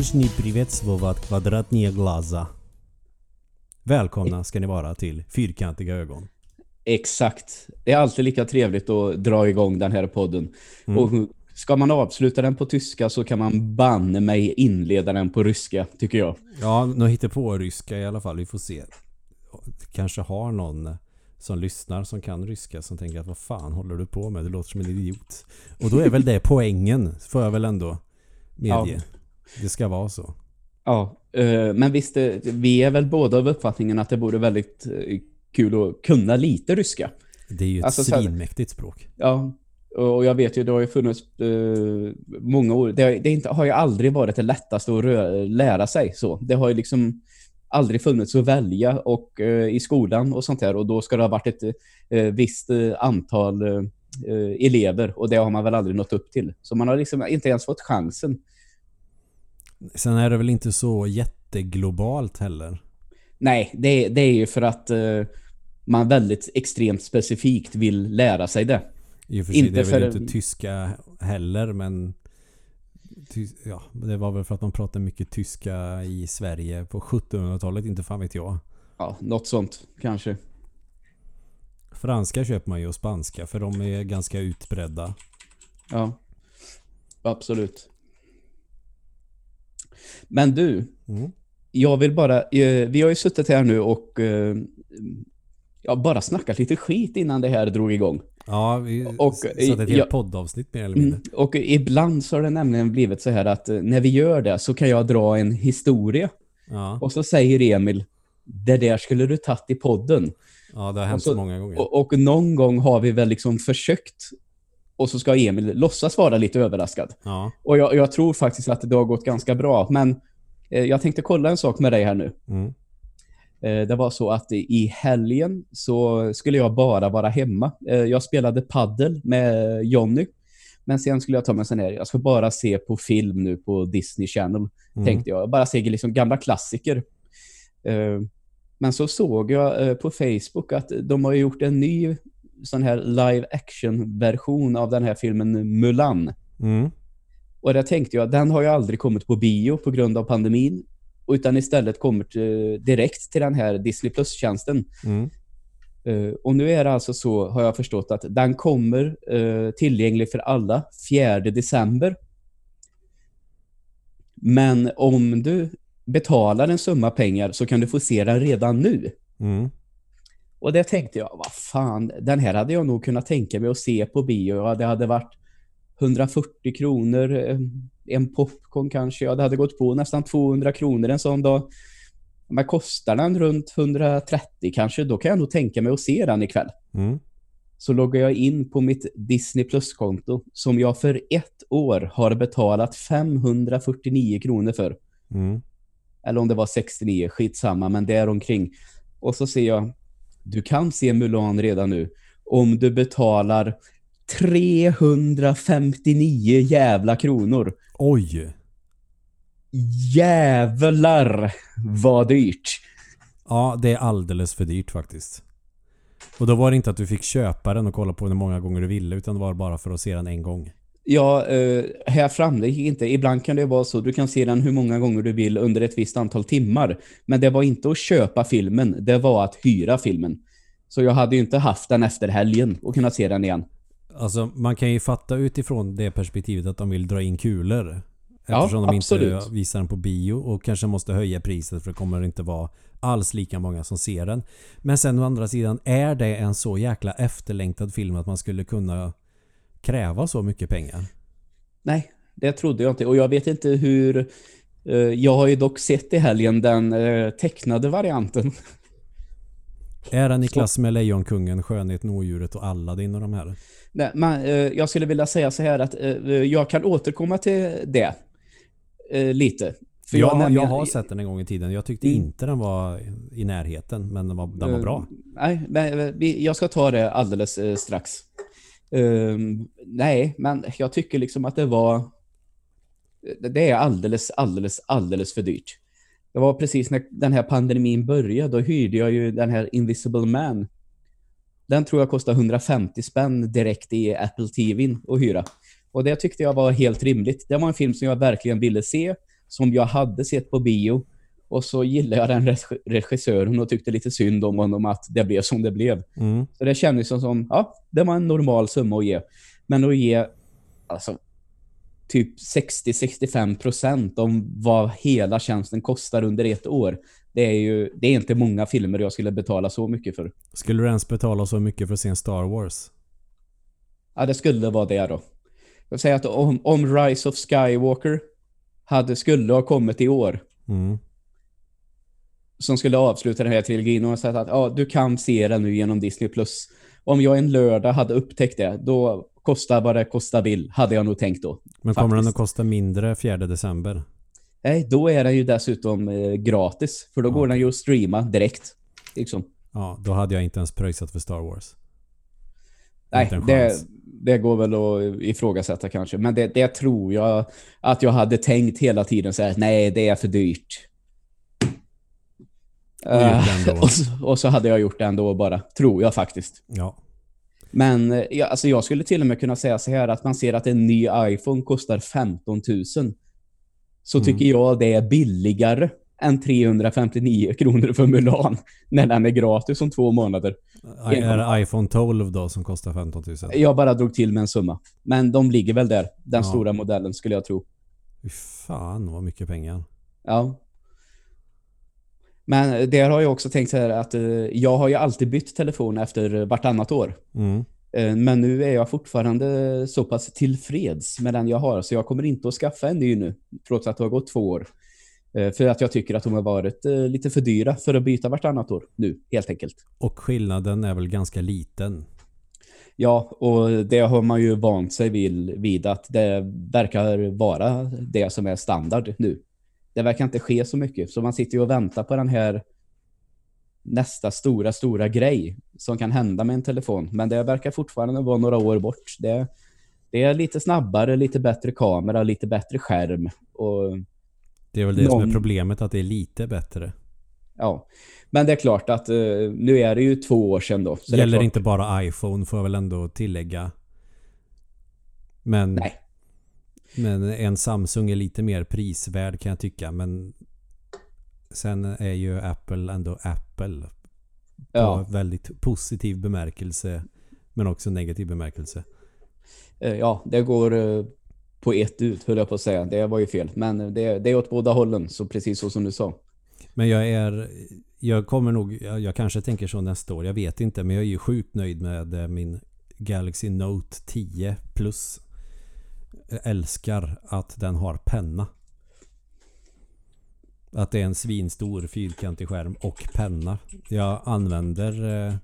Różni privetslovat kvadratnie glaza. Välkomna ska ni vara till Fyrkantiga ögon. Exakt. Det är alltid lika trevligt att dra igång den här podden. Mm. Och ska man avsluta den på tyska så kan man banne mig inleda den på ryska, tycker jag. Ja, nu hittar på ryska i alla fall. Vi får se. Kanske har någon som lyssnar som kan ryska som tänker att vad fan håller du på med? Det låter som en idiot. Och då är väl det poängen, får jag väl ändå medge. Ja. Det ska vara så. Ja, eh, men visst, eh, vi är väl båda av uppfattningen att det vore väldigt eh, kul att kunna lite ryska. Det är ju ett Alltså, svinmäktigt språk. Ja, och jag vet ju, det har ju funnits många år. Det, det inte, har ju aldrig varit det lättaste att rö- lära sig så. Det har ju liksom aldrig funnits att välja och, i skolan och sånt där. Och då ska det ha varit ett visst antal elever och det har man väl aldrig nått upp till. Så man har liksom inte ens fått chansen. Sen är det väl inte så jätteglobalt heller. Nej, det, det är ju för att eh, man väldigt extremt specifikt vill lära sig det. I och för sig, Inte det är väl för- inte tyska heller, men ja, det var väl för att man pratade mycket tyska i Sverige på 1700-talet, inte fan vet jag. Ja, något sånt kanske. Franska köper man ju och spanska, för de är ganska utbredda. Ja, absolut. Men du, Mm. jag vill bara... Eh, vi har ju suttit här nu och eh, ja, bara snackat lite skit innan det här drog igång. Ja, vi Och, satte ett helt ja- poddavsnitt mer eller mindre. Mm. Och ibland så har det nämligen blivit så här att eh, när vi gör det så kan jag dra en historia Ja, och så säger Emil det där skulle du tagit i podden. ja, det har hänt så- så många gånger. Och, och någon gång har vi väl liksom försökt och så ska Emil låtsas vara lite överraskad. Ja, Och jag, jag tror faktiskt att det har gått ganska bra. Men eh, jag tänkte kolla en sak med dig här nu. mm. Eh, det var så att i helgen så skulle jag bara vara hemma. Eh, jag spelade paddel med Jonny. Men sen skulle jag ta mig en sån här, jag ska bara se på film nu på Disney Channel, Mm. tänkte jag. Bara se liksom gamla klassiker. Eh, men så såg jag eh, på Facebook att de har gjort en ny sån här live action-version av den här filmen Mulan. Mm. Och där tänkte jag, den har ju aldrig kommit på bio på grund av pandemin. Utan istället kommit eh, direkt till den här Disney Plus-tjänsten. Mm. Eh, och nu är det alltså så, har jag förstått, att den kommer eh, tillgänglig för alla 4 december. Men om du betalar en summa pengar så kan du få se den redan nu. Mm. Och det tänkte jag, vad fan, den här hade jag nog kunnat tänka mig att se på bio. Det hade varit 140 kronor, eh, en popcorn kanske. Ja, det hade gått på nästan 200 kronor en sån dag. Men kostar den runt 130 kanske, då kan jag nog tänka mig att se den ikväll. Mm. Så loggar jag in på mitt Disney Plus-konto som jag för ett år har betalat 549 kronor för Mm. eller om det var 69, skitsamma, men där omkring. Och så ser jag, du kan se Mulan redan nu om du betalar 359 jävla kronor. Oj! Jävlar vad dyrt. Ja, det är alldeles för dyrt faktiskt. Och då var det inte att du fick köpa den och kolla på den många gånger du ville, utan det var bara för att se den en gång. Ja, eh, här framgick inte. Ibland kan det vara så. Du kan se den hur många gånger du vill under ett visst antal timmar. Men det var inte att köpa filmen. Det var att hyra filmen. Så jag hade ju inte haft den efter helgen och kunnat se den igen. Alltså man kan ju fatta utifrån det perspektivet att de vill dra in kulor. Ja, Eftersom de absolut. inte visar den på bio och kanske måste höja priset för det kommer inte vara alls lika många som ser den. Men sen å andra sidan, är det en så jäkla efterlängtad film att man skulle kunna kräva så mycket pengar? Nej, det trodde jag inte. Och jag vet inte hur... eh, jag har ju dock sett i helgen den eh, tecknade varianten. Är den i klass med Lejonkungen, Skönheten, Odjuret och Aladdin och de här? Nej, men, eh, jag skulle vilja säga så här att jag kan återkomma till det lite. För jag, nämligen- jag har sett den en gång i tiden. Jag tyckte Mm. inte den var i närheten, men den var, den var bra. Nej, men jag ska ta det alldeles strax. Um, nej, men jag tycker liksom att det var... det- är alldeles, alldeles, alldeles för dyrt. Det var precis när den här pandemin började, då hyrde jag ju den här Invisible Man. Den tror jag kostade 150 spänn direkt i Apple TV att hyra. Och det tyckte jag var helt rimligt. Det var en film som jag verkligen ville se. som jag hade sett på bio. Och så gillade jag den reg- regissören och tyckte lite synd om honom att det blev som det blev. Mm. Så det kändes som, som ja, det var en normal summa att ge. Men att ge alltså typ 60-65 procent om vad hela tjänsten kostar under ett år. Det är ju det är inte många filmer jag skulle betala så mycket för. Skulle du ens betala så mycket för att se en Star Wars? Ja, det skulle vara det då. Jag säger att om, om Rise of Skywalker hade, skulle ha kommit i år, Mm. Som skulle avsluta den här trilogin och sagt att ja, du kan se den nu genom Disney+. Plus. Om jag en lördag hade upptäckt det, då kostar vad det kostar vill, hade jag nog tänkt då. Men kommer den Faktiskt. att kosta mindre 4 december? Nej, då är den ju dessutom eh, gratis, för då Ja, går den ju att streama direkt. Liksom. Ja, då hade jag inte ens pröjsat för Star Wars. Nej, det, det går väl att ifrågasätta kanske. Men det, det tror jag att jag hade tänkt hela tiden så här, nej, det är för dyrt. Och Eh, och, så, och så hade jag gjort det ändå bara, tror jag faktiskt. Ja. Men eh, jag, alltså jag skulle till och med kunna säga så här att man ser att en ny iPhone kostar 15 000. Så Mm. tycker jag det är billigare än 359 kronor för Mulan när den är gratis om två månader. Är det iPhone 12 då som kostar 15 000? Jag bara drog till med en summa. Men de ligger väl där, den Ja. stora modellen skulle jag tro. Fy fan vad mycket pengar. Ja. Men där har jag också tänkt så här att eh, jag har ju alltid bytt telefon efter vartannat år. Mm. Eh, Men nu är jag fortfarande så pass tillfreds med den jag har, så jag kommer inte att skaffa en ny nu, trots att det har gått två år. Eh, För att jag tycker att de har varit lite för dyra för att byta vartannat år nu, helt enkelt. Och skillnaden är väl ganska liten. Ja, och det har man ju vant sig vid, vid att det verkar vara det som är standard nu. Det verkar inte ske så mycket, så man sitter ju och väntar på den här nästa stora, stora grej som kan hända med en telefon. Men det verkar fortfarande vara några år bort. Det, det är lite snabbare, lite bättre kamera, lite bättre skärm. Och Det är väl det som är Någon- problemet, att det är lite bättre. ja, Men det är klart att eh, nu är det ju två år sedan då. Så det Gäller klart, inte bara iPhone får jag väl ändå tillägga. Men, Nej. Men en Samsung är lite mer prisvärd kan jag tycka. Men sen är ju Apple ändå Apple. På Ja. väldigt positiv bemärkelse. Men också negativ bemärkelse. Eh, Ja, det går eh, på ett ut, höll jag på att säga. Det var ju fel. Men det, det är åt båda hållen, så precis så som du sa. Men jag är... Jag kommer nog... Jag, jag kanske tänker så nästa år. Jag vet inte. Men jag är ju sjukt nöjd med eh, min Galaxy Note 10 Plus. Älskar att den har penna. Att det är en svinstor fyrkantig skärm och penna. Jag använder eh,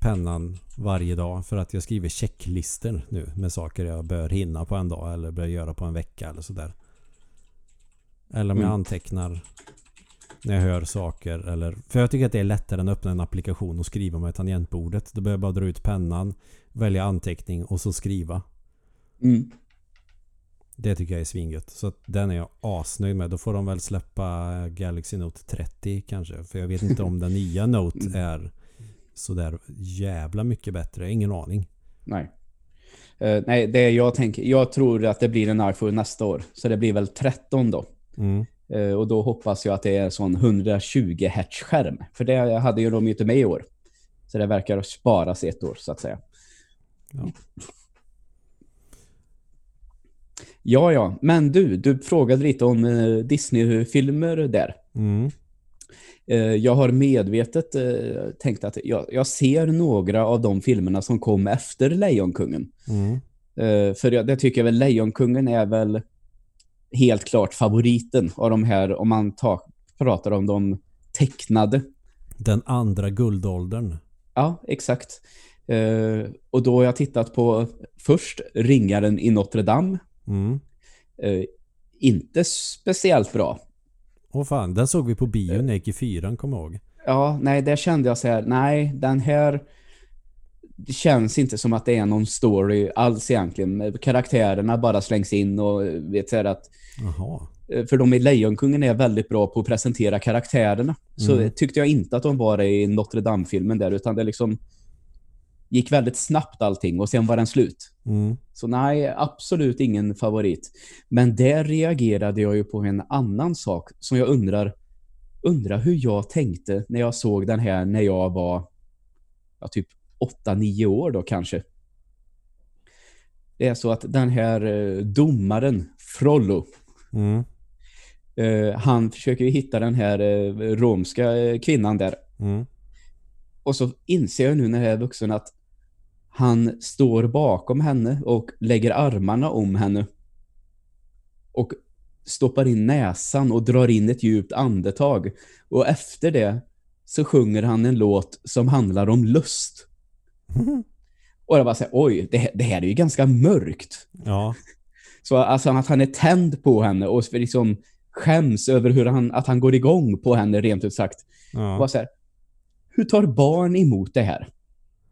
pennan varje dag för att jag skriver checklistor nu med saker jag bör hinna på en dag eller bör göra på en vecka eller sådär. Eller om jag Mm. antecknar när jag hör saker eller... För jag tycker att det är lättare än att öppna en applikation och skriva med tangentbordet. Då behöver jag bara dra ut pennan, välja anteckning och så skriva. Mm. Det tycker jag är svingött. Så den är jag asnöjd med. Då får de väl släppa Galaxy Note 30 kanske. För jag vet inte om den nya Note är sådär jävla mycket bättre. Ingen aning. Nej. Eh, nej, det jag tänker, jag tror att det blir en iPhone nästa år. Så det blir väl 13 då. Mm. Eh, och då hoppas jag att det är en sån 120 Hz skärm. För det hade ju de ju inte med i år. Så det verkar sparas ett år så att säga. Ja. Ja, ja. Men du, du frågade lite om eh, Disney-filmer där. Mm. Eh, jag har medvetet eh, tänkt att jag, jag ser några av de filmerna som kom efter Lejonkungen. Mm. För jag, det tycker jag väl Lejonkungen är väl helt klart favoriten av de här, om man ta, pratar om de tecknade. Den andra guldåldern. Ja, exakt. Och då har jag tittat på först Ringaren i Notre Dame. Mm. Eh, inte speciellt bra. Åh fan, den såg vi på bio när jag gick i fyran, kom jag ihåg. Ja, nej, där kände jag så här, nej, den här det känns inte som att det är någon story alls egentligen. Karaktärerna bara slängs in och vet så här att Jaha. eh, för de i Lejonkungen är väldigt bra på att presentera karaktärerna. Så Mm. tyckte jag inte att de var det i Notre Dame-filmen där, utan det är liksom gick väldigt snabbt allting och sen var den slut. Mm. Så nej, absolut ingen favorit. Men där reagerade jag ju på en annan sak som jag undrar, undrar hur jag tänkte när jag såg den här när jag var ja, typ 8-9 år då kanske. Det är så att den här eh, domaren, Frollo, Mm. eh, han försöker ju hitta den här eh, romska kvinnan där. Mm. Och så inser jag nu när jag är vuxen att han står bakom henne och lägger armarna om henne. Och stoppar in näsan och drar in ett djupt andetag. Och efter det så sjunger han en låt som handlar om lust. Och jag bara säger, oj, det, det här är ju ganska mörkt. Ja. Så alltså att han är tänd på henne och liksom skäms över hur han, att han går igång på henne rent ut sagt. Och ja. bara så här, hur tar barn emot det här?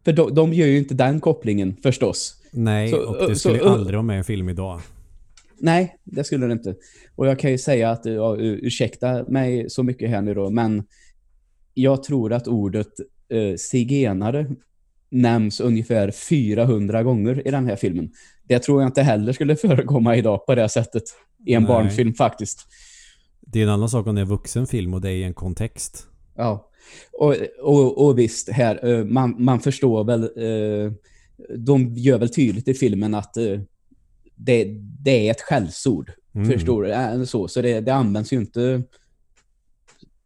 För de, de gör ju inte den kopplingen förstås. Nej, Så, och det så, skulle uh, aldrig vara med i en film idag. Nej, det skulle det inte. Och jag kan ju säga att, ja, ursäkta mig så mycket här nu då, men jag tror att ordet eh, zigenare nämns ungefär 400 gånger i den här filmen. Det tror jag inte heller skulle förekomma idag på det sättet i en Nej. barnfilm faktiskt. Det är en annan sak om det är en vuxen film och det är i en kontext. Ja, och, och, och visst, här, eh, man, man förstår väl, eh, de gör väl tydligt i filmen att eh, det, det är ett skällsord. Mm. Förstår du? Äh, Så, så det, det används ju inte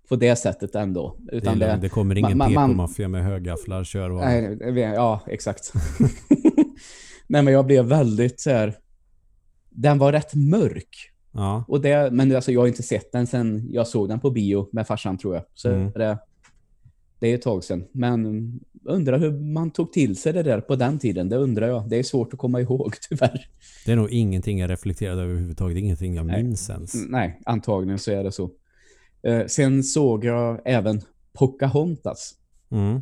på det sättet ändå. Det, Utan är, det, det kommer ingen PK-maffia med högafflar kör och... nej, ja, exakt. Nej, men jag blev väldigt så här. Den var rätt mörk. Ja. Och det, men alltså, jag har inte sett den sen jag såg den på bio med farsan tror jag. Så Mm. det, det är ett tag sedan. Men undrar hur man tog till sig det där på den tiden. Det undrar jag. Det är svårt att komma ihåg tyvärr. Det är nog ingenting jag reflekterade över överhuvudtaget. Ingenting jag Nej. minns ens. Nej, antagligen så är det så. Eh, sen såg jag även Pocahontas. Mm.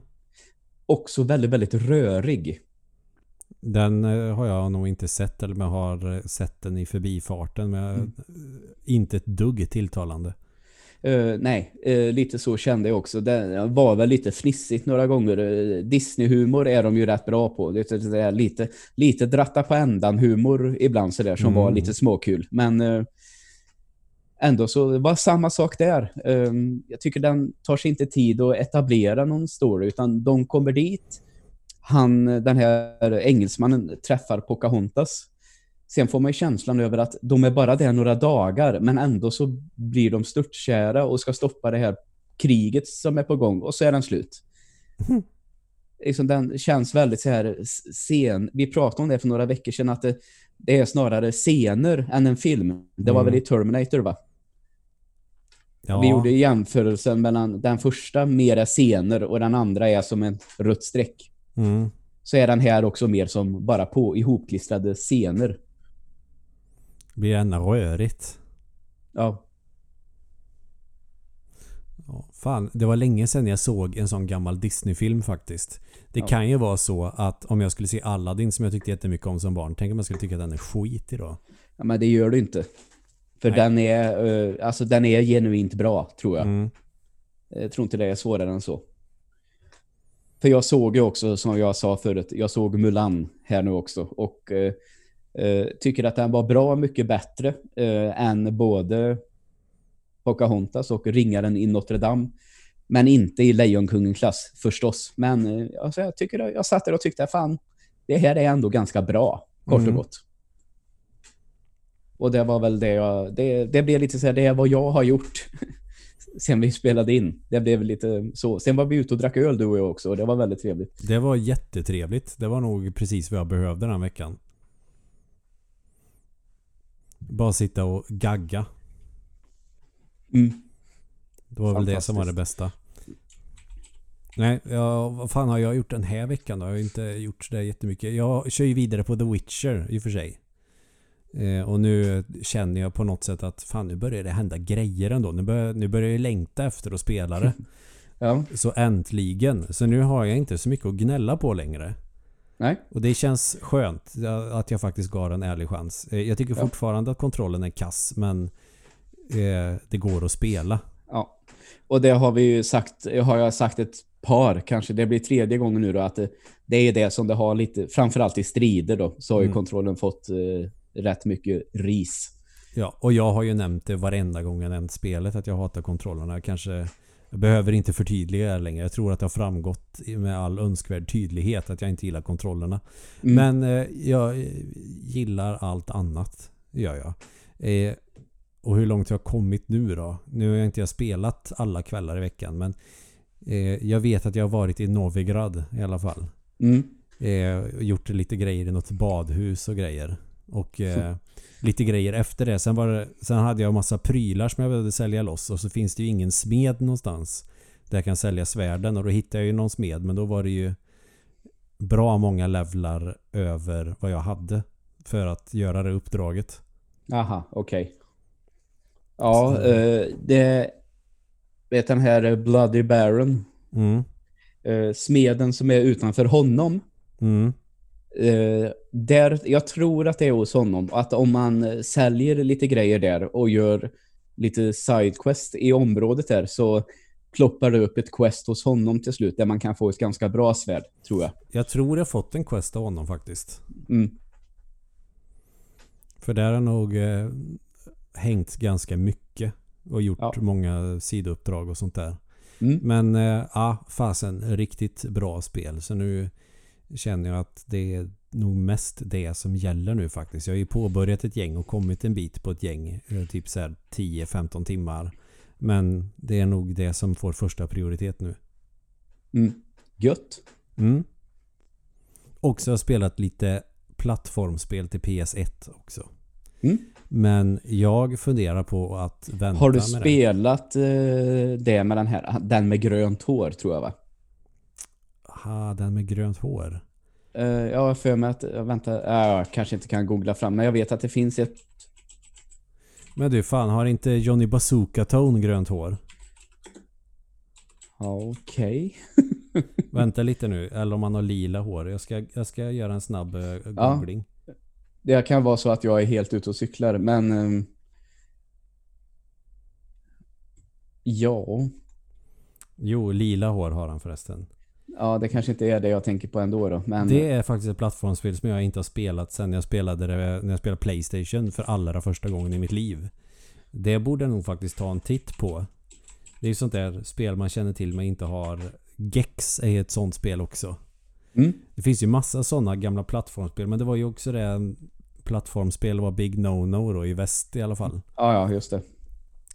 Också väldigt, väldigt rörig. Den eh, har jag nog inte sett eller men har eh, sett den i förbifarten men Mm. inte ett dugg tilltalande. Eh, nej, eh, lite så kände jag också. Det var väl lite fnissigt några gånger. Uh, Disney-humor är de ju rätt bra på. Det är det lite, lite dratta på ändan-humor ibland sådär som Mm. var lite småkul. Men eh, ändå så det var samma sak där. Eh, jag tycker den tar sig inte tid att etablera någon story utan de kommer dit. Han, den här engelsmannen träffar Pocahontas. Sen får man ju känslan över att de är bara där några dagar, men ändå så blir de störtkära och ska stoppa det här kriget som är på gång och så är den slut. Liksom den känns väldigt så här s- scen. Vi pratade om det för några veckor sedan att det, det är snarare scener än en film. Det var Mm. väl i Terminator va? Ja, Vi gjorde jämförelsen mellan den första mer är scener och den andra är som en rött streck. mm. Så är den här också mer som bara på ihopklistrade scener. Blir ännu rörigt. Ja. Ja, fan, det var länge sedan jag såg en sån gammal Disney-film faktiskt. Det Ja. kan ju vara så att om jag skulle se Aladdin som jag tyckte jättemycket om som barn. Tänk om jag skulle tycka att den är skit idag. Ja, men det gör du inte. För Nej. den är, eh, alltså den är genuint bra, tror jag. Mm. Jag tror inte det är svårare än så. För jag såg ju också, som jag sa förut, jag såg Mulan här nu också. Och eh, tycker att den var bra mycket bättre eh, än både Pocahontas och Ringaren i Notre Dame. Men inte i Lejonkungen-klass förstås. Men eh, alltså, jag, tycker, jag satt där och tyckte, fan, det här är ändå ganska bra, kort Mm. och gott. Och det var väl det jag, det, det blev lite så här, det är vad jag har gjort sen vi spelade in. Det blev lite så. Sen var vi ute och drack öl du och jag också och det var väldigt trevligt. Det var jättetrevligt. Det var nog precis vad jag behövde den veckan. Bara sitta och gagga. Mm. Det var väl det som var det bästa. Nej, ja, vad fan har jag gjort den här veckan då? Jag har inte gjort sådär jättemycket. Jag kör ju vidare på The Witcher i och för sig. Eh, och nu känner jag på något sätt att fan nu börjar det hända grejer ändå. Nu börjar, nu börjar jag längta efter att spela det. Ja, Så äntligen. Så nu har jag inte så mycket att gnälla på längre. Nej. Och det känns skönt att jag faktiskt gav en ärlig chans. Eh, Jag tycker Ja. fortfarande att kontrollen är kass men eh, det går att spela. Ja. Och det har vi ju sagt, har jag sagt ett par, kanske det blir tredje gången nu då, att det, det är det som det har lite, framförallt i strider då, så har ju Mm. kontrollen fått eh, rätt mycket ris. Ja, och jag har ju nämnt det varenda gång jag nämnt spelet att jag hatar kontrollerna. Kanske jag behöver inte förtydliga det längre. Jag tror att det har framgått med all önskvärd tydlighet att jag inte gillar kontrollerna. Mm. Men eh, jag gillar allt annat. Gör jag. Eh, och hur långt jag har kommit nu då? Nu har jag inte jag spelat alla kvällar i veckan men eh, jag vet att jag har varit i Novigrad i alla fall. Mm. Eh, gjort lite grejer i något badhus och grejer. Och eh, lite grejer efter det. Sen, var det. sen hade jag massa prylar som jag behövde sälja loss. Och så finns det ju ingen smed någonstans. Där jag kan sälja svärden. Och då hittade jag ju någon smed. Men då var det ju bra många levlar över vad jag hade. För att göra det uppdraget. Aha, okej. Ja, Så- eh, det... Vet den här Bloody Baron, Mm. eh, smeden som är utanför honom. Mm. Eh, där, jag tror att det är hos honom. Att om man eh, säljer lite grejer där och gör lite sidequest i området där så ploppar det upp ett quest hos honom till slut där man kan få ett ganska bra svärd, tror jag. Jag tror jag fått en quest av honom faktiskt. Mm. För där har nog eh, hängt ganska mycket. Och gjort Ja. många sidouppdrag och sånt där. Mm. Men eh, ja, fasen. Riktigt bra spel. Så nu känner jag att det är nog mest det som gäller nu faktiskt. Jag har ju påbörjat ett gäng och kommit en bit på ett gäng. eh, Typ så här 10-15 timmar. Men det är nog det som får första prioritet nu. Mm. Gött. Mm. Också har jag spelat lite plattformsspel till PS1 också. Mm. Men jag funderar på att vänta Har du med det. spelat eh, det med den här, den med grönt hår tror jag va? Ah, den med grönt hår. Uh, jag har för mig att, vänta, uh, jag kanske inte kan googla fram, men jag vet att det finns ett, Men du, fan har inte Johnny Bazooka Tone grönt hår? ja, okej. Vänta lite nu. Eller om han har lila hår. Jag ska, jag ska göra en snabb uh, Ja. googling. Det kan vara så att jag är helt ute och cyklar, men ehm, ja, Jo, lila hår har han förresten. Ja, det kanske inte är det jag tänker på ändå då, men Det är faktiskt ett plattformsspel som jag inte har spelat sen jag spelade det, när jag spelade Playstation för allra första gången i mitt liv. Det borde jag nog faktiskt ta en titt på. Det är ju sånt där spel man känner till men inte har. Gex är ett sånt spel också. mm, Det finns ju massa sådana gamla plattformsspel men det var ju också det plattformsspel var Big No-No då i väst i alla fall. ja, ja, just det.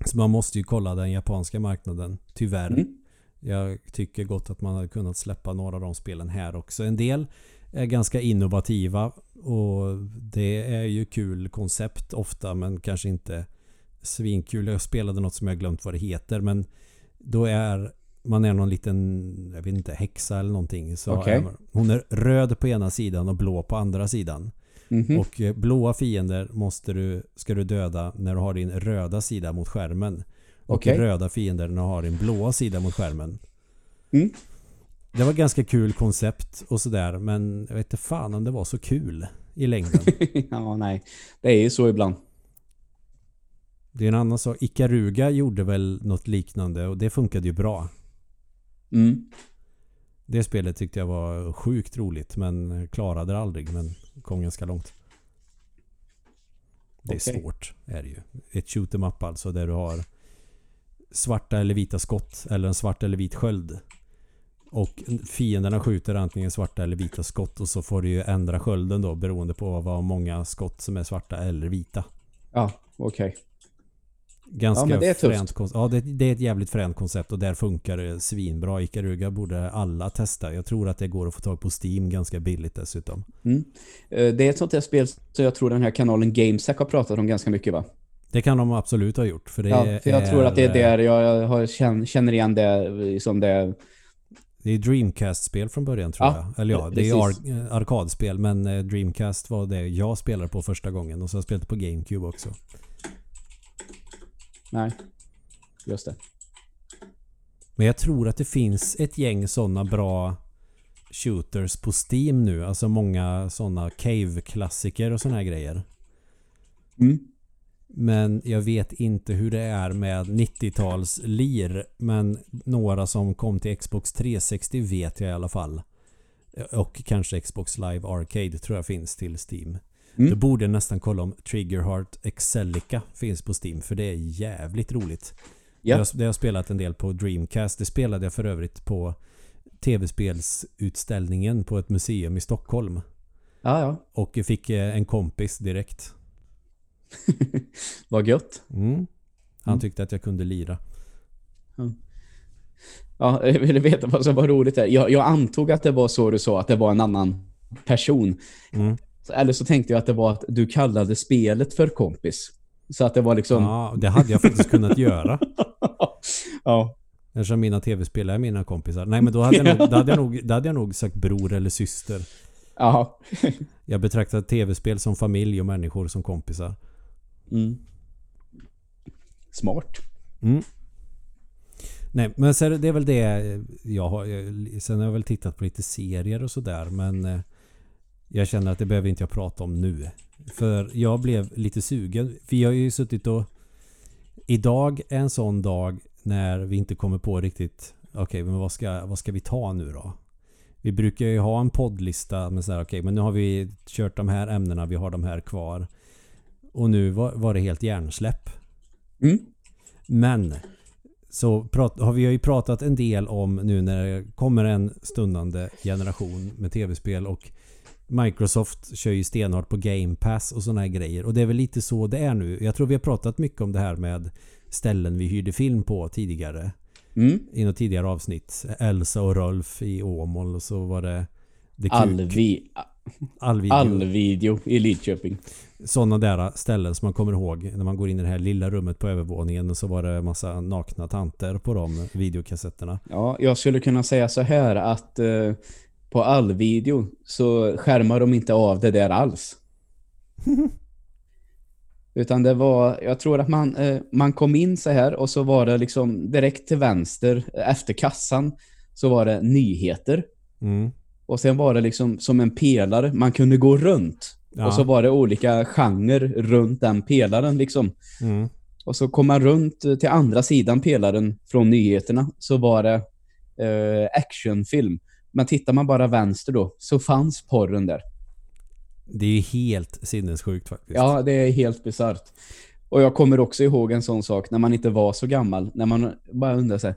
Så man måste ju kolla den japanska marknaden. Tyvärr. Mm. Jag tycker gott att man hade kunnat släppa några av de spelen här också. En del är ganska innovativa och det är ju kul koncept ofta men kanske inte svinkul. Jag spelade något som jag glömt vad det heter men då är man är någon liten, jag vet inte, häxa eller någonting. Så Okej. är hon är röd på ena sidan och blå på andra sidan. Mhm. Och eh, blåa fiender måste du, ska du döda när du har din röda sida mot skärmen. Och Okej. röda fiender när du har din blåa sida mot skärmen. Mm. Det var ganska kul koncept och sådär men jag vet inte fan om det var så kul i längden. ja, nej. Det är ju så ibland. Det är en annan sak. Ikaruga gjorde väl något liknande och det funkade ju bra. Mm. Det spelet tyckte jag var sjukt roligt men klarade det aldrig men kom ganska långt. Det är Okej. svårt är det ju. Ett shoot em up alltså där du har svarta eller vita skott eller en svart eller vit sköld. Och fienderna skjuter antingen svarta eller vita skott och så får du ju ändra skölden då beroende på vad många skott som är svarta eller vita. Ja, okej. Ganska Ja, det är fränt koncept. Ja, det, det är ett jävligt fränt koncept och där funkar det svinbra. Ikaruga borde alla testa. Jag tror att det går att få tag på Steam ganska billigt dessutom. Mm. Eh, Det är ett sånt där spel som jag tror den här kanalen Gamesack har pratat om ganska mycket va? Det kan de absolut ha gjort. För det Ja, för jag är, tror att det är där jag har, känn- känner igen det som det... Det är Dreamcast-spel från början tror Ja, jag. Eller ja, det är ar- arkadspel. Men eh, Dreamcast var det jag spelade på första gången. Och så har jag spelat på GameCube också. Nej, just det. Men jag tror att det finns ett gäng sådana bra shooters på Steam nu. Alltså många sådana cave-klassiker och sådana här grejer. Mm. Men jag vet inte hur det är med 90-tals lir. Men några som kom till Xbox 360 vet jag i alla fall. Och kanske Xbox Live Arcade tror jag finns till Steam. Mm. Då borde jag nästan kolla om Triggerheart Excelica finns på Steam. För det är jävligt roligt. Ja. Jag, det har jag spelat en del på Dreamcast. Det spelade jag för övrigt på tv-spelsutställningen på ett museum i Stockholm. Ja, ja. Och jag fick eh, en kompis direkt. Vad gött. Mm. Han Mm. tyckte att jag kunde lira. Ja, jag ville veta vad som var roligt där. Jag, jag antog att det var så du sa, att det var en annan person. Mm. Eller så tänkte jag att det var att du kallade spelet för kompis. Så att det var liksom... Ja, det hade jag faktiskt kunnat göra. ja. Eftersom mina tv-spel är mina kompisar. Nej men då hade, jag nog, då, hade jag nog, då hade jag nog sagt bror eller syster. Ja. Jag betraktar tv-spel som familj och människor som kompisar. Mm. Smart. Mm. Nej, men så är det det är väl det jag har. Sen har jag väl tittat på lite serier och sådär. Men eh, jag känner att det behöver inte jag prata om nu. För jag blev lite sugen. För jag har ju suttit och... Idag är en sån dag när vi inte kommer på riktigt... Okej, men vad ska, vad ska vi ta nu då? Vi brukar ju ha en poddlista med sådär, okej, men nu har vi kört de här ämnena, vi har de här kvar. Och nu var, var det helt hjärnsläpp. Mm. Men så prat, har vi ju pratat en del om nu när det kommer en stundande generation med tv-spel och Microsoft kör ju stenhårt på Game Pass och sådana här grejer. Och det är väl lite så det är nu. Jag tror vi har pratat mycket om det här med ställen vi hyrde film på tidigare. Mm. I något tidigare avsnitt. Elsa och Rolf i Åmål och så var det... det Allvi, Allvideo. allvideo i Lidköping. Sådana där ställen som man kommer ihåg när man går in i det här lilla rummet på övervåningen så var det massa nakna tanter på de videokassetterna. Ja, jag skulle kunna säga så här att eh, på allvideo så skärmar de inte av det där alls. Utan det var, jag tror att man, eh, man kom in så här och så var det liksom direkt till vänster efter kassan så var det nyheter. Mm. Och sen var det liksom som en pelare, man kunde gå runt. Ja. Och så var det olika genrer runt den pelaren liksom. Mm. Och så kom man runt till andra sidan pelaren från nyheterna så var det eh, actionfilm. Men tittar man bara vänster då så fanns porren där. Det är ju helt sinnessjukt faktiskt. Ja, det är helt bisarrt. Och jag kommer också ihåg en sån sak när man inte var så gammal. När man bara undrar sig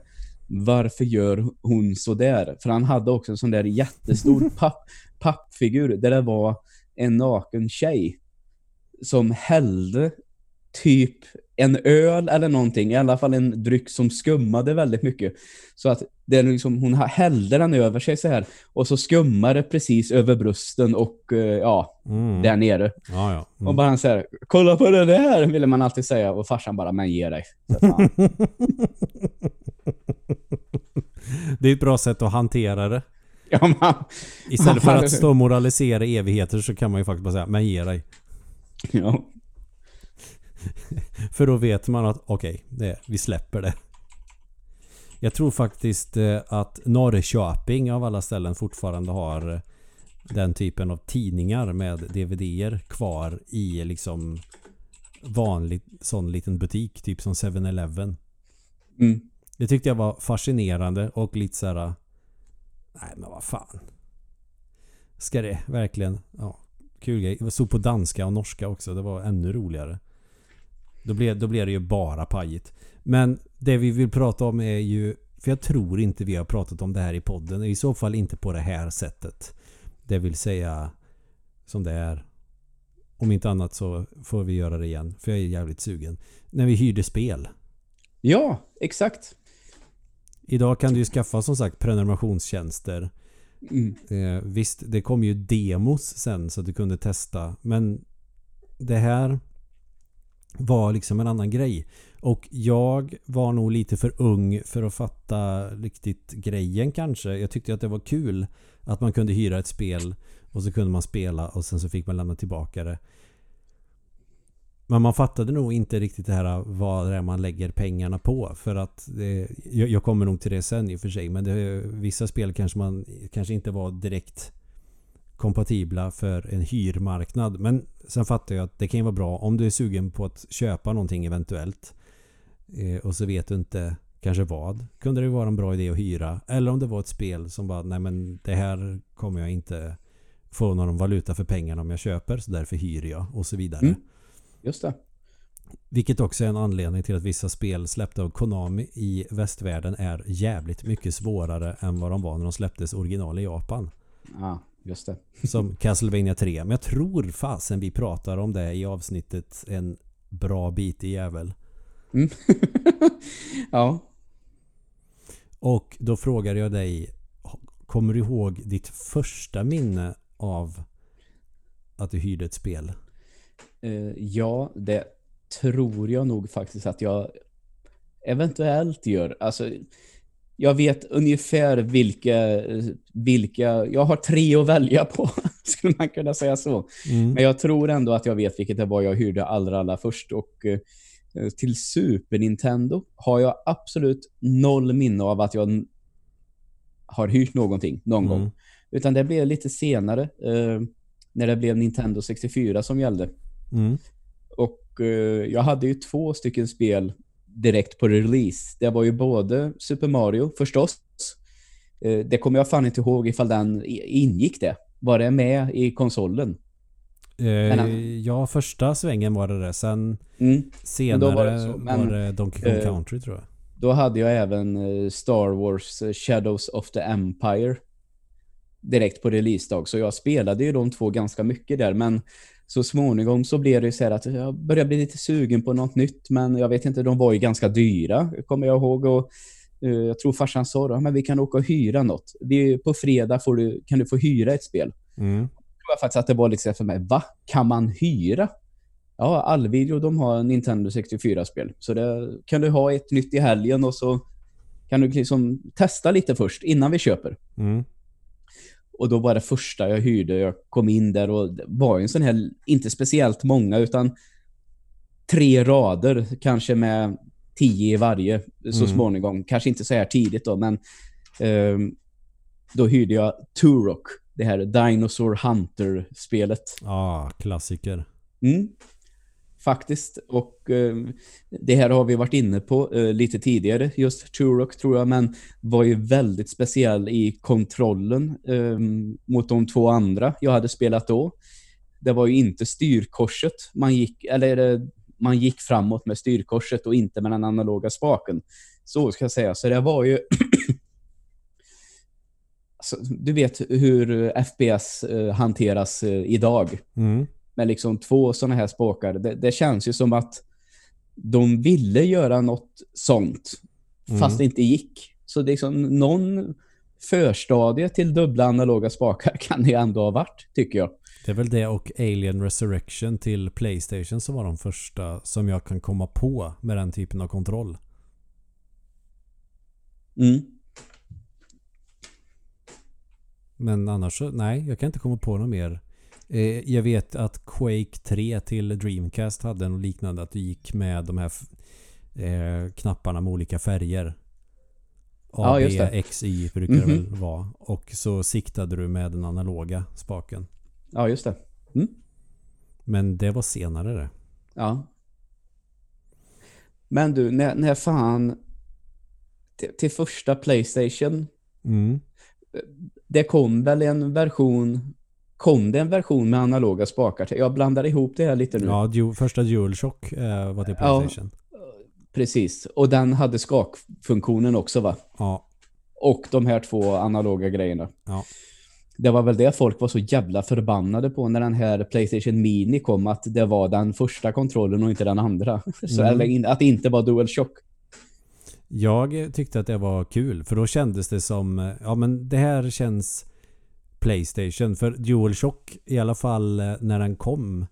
varför gör hon så där? För han hade också en sån där jättestor papp, pappfigur där det var en naken tjej som hällde typ en öl eller någonting, i alla fall en dryck som skummade väldigt mycket. Så att det är liksom, hon hällde den över sig så här och så skummade precis över brösten och eh, ja, Mm. där nere. Ja, ja. Och Mm. bara så här, kolla på det där, ville man alltid säga. Och farsan bara, men ge dig. Det är ett bra sätt att hantera det. ja, man, Istället för att stå och moralisera i evigheter så kan man ju faktiskt bara säga men ge dig. ja. För då vet man att okej, det, vi släpper det. Jag tror faktiskt eh, att Norrköping av alla ställen fortfarande har eh, den typen av tidningar med DVD-er kvar i liksom vanlig sån liten butik, typ som 7-Eleven. Mm. Det tyckte jag var fascinerande och lite så här. Nej men vad fan. Ska det verkligen? Ja, kul grej. Det stod på danska och norska också. Det var ännu roligare. Då blev, då blev det ju bara pajigt. Men det vi vill prata om är ju... För jag tror inte vi har pratat om det här i podden. I så fall inte på det här sättet. Det vill säga som det är. Om inte annat så får vi göra det igen. För jag är jävligt sugen. När vi hyrde spel. ja, exakt. Idag kan du ju skaffa som sagt prenumerationstjänster. Mm. Eh, visst, det kom ju demos sen så att du kunde testa. Men det här var liksom en annan grej. Och jag var nog lite för ung för att fatta riktigt grejen kanske. Jag tyckte att det var kul att man kunde hyra ett spel och så kunde man spela och sen så fick man lämna tillbaka det. Men man fattade nog inte riktigt det här äh, vad det är man lägger pengarna på. För att det, jag, jag kommer nog till det sen i och för sig. Men det, vissa spel kanske man kanske inte var direkt kompatibla för en hyrmarknad. Men sen fattar jag att det kan ju vara bra om du är sugen på att köpa någonting eventuellt. Eh, och så vet du inte kanske vad. Kunde det vara en bra idé att hyra. Eller om det var ett spel som bara, nej men det här kommer jag inte få någon valuta för pengarna om jag köper. Så därför hyr jag och så vidare. Mm. Just det. Vilket också är en anledning till att vissa spel släppta av Konami i västvärlden är jävligt mycket svårare än vad de var när de släpptes original i Japan. Ja, just det. Som Castlevania 3. Men jag tror fasen vi pratar om det i avsnittet en bra bit i jävel. Mm. ja. Och då frågar jag dig Kommer du ihåg ditt första minne av att du hyrde ett spel? Uh, ja, det tror jag nog faktiskt att jag eventuellt gör. Alltså, jag vet ungefär vilka, vilka... Jag har tre att välja på, skulle man kunna säga så. Mm. Men jag tror ändå att jag vet vilket det var jag hyrde allra, allra först. Och eh, till Super Nintendo har jag absolut noll minne av att jag har hyrt någonting någon mm. gång. Utan det blev lite senare, eh, när det blev Nintendo 64 som gällde. Mm. Och eh, jag hade ju två stycken spel direkt på release. Det var ju både Super Mario, förstås. Eh, det kommer jag fan inte ihåg ifall den ingick det. Var det med i konsolen? Eh, ja, första svängen var det det. Sen mm. senare var det, Men, var det Donkey Kong eh, Country tror jag. Då hade jag även eh, Star Wars eh, Shadows of the Empire direkt på releasedag. Så jag spelade ju de två ganska mycket där. Men så småningom så blev det så här att jag började bli lite sugen på något nytt. Men jag vet inte, de var ju ganska dyra, kommer jag ihåg. Och uh, jag tror farsan sa då, men vi kan åka och hyra något. Vi, på fredag får du, kan du få hyra ett spel. Mm. Jag tror faktiskt att det var lite för mig, va? Kan man hyra? Ja, Allvideo de har Nintendo 64-spel. Så det kan du ha ett nytt i helgen och så kan du liksom testa lite först innan vi köper. Mm. Och då var det första jag hyrde. Jag kom in där och det var en sån här, inte speciellt många utan tre rader kanske med tio i varje så mm. småningom. Kanske inte så här tidigt då, men um, då hyrde jag Turok, det här Dinosaur Hunter-spelet. Ja, ah, klassiker. Mm faktiskt. Och eh, det här har vi varit inne på eh, lite tidigare, just Turok tror jag, men var ju väldigt speciell i kontrollen eh, mot de två andra jag hade spelat då. Det var ju inte styrkorset man gick, eller eh, man gick framåt med styrkorset och inte med den analoga spaken. Så ska jag säga. Så det var ju alltså, du vet hur FPS eh, hanteras eh, idag. Mm med liksom två sådana här spåkar. Det, det, känns ju som att de ville göra något sånt, mm. fast det inte gick. Så det är liksom någon förstadie till dubbla analoga spakar kan det ändå ha varit, tycker jag. Det är väl det och Alien Resurrection till Playstation som var de första som jag kan komma på med den typen av kontroll. Mm. Men annars så, nej, jag kan inte komma på något mer Eh, jag vet att Quake 3 till Dreamcast hade något liknande. Att du gick med de här eh, knapparna med olika färger. A, ja, B, X, Y brukar mm -hmm. det mhm. väl vara. Och så siktade du med den analoga spaken. Ja, just det. Mm. Men det var senare det. Ja. Men du, när, när fan till, till första Playstation mm. det kom väl en version kom det en version med analoga spakar. Jag blandar ihop det här lite nu. Ja, du, första DualShock eh, var det Playstation. Ja, precis. Och den hade skakfunktionen också va? Ja. Och de här två analoga grejerna. Ja. Det var väl det folk var så jävla förbannade på när den här Playstation Mini kom. Att det var den första kontrollen och inte den andra. Så, mm. Eller att det inte var DualShock. Jag tyckte att det var kul. För då kändes det som... Ja men det här känns Playstation. För DualShock i alla fall eh, när den kom.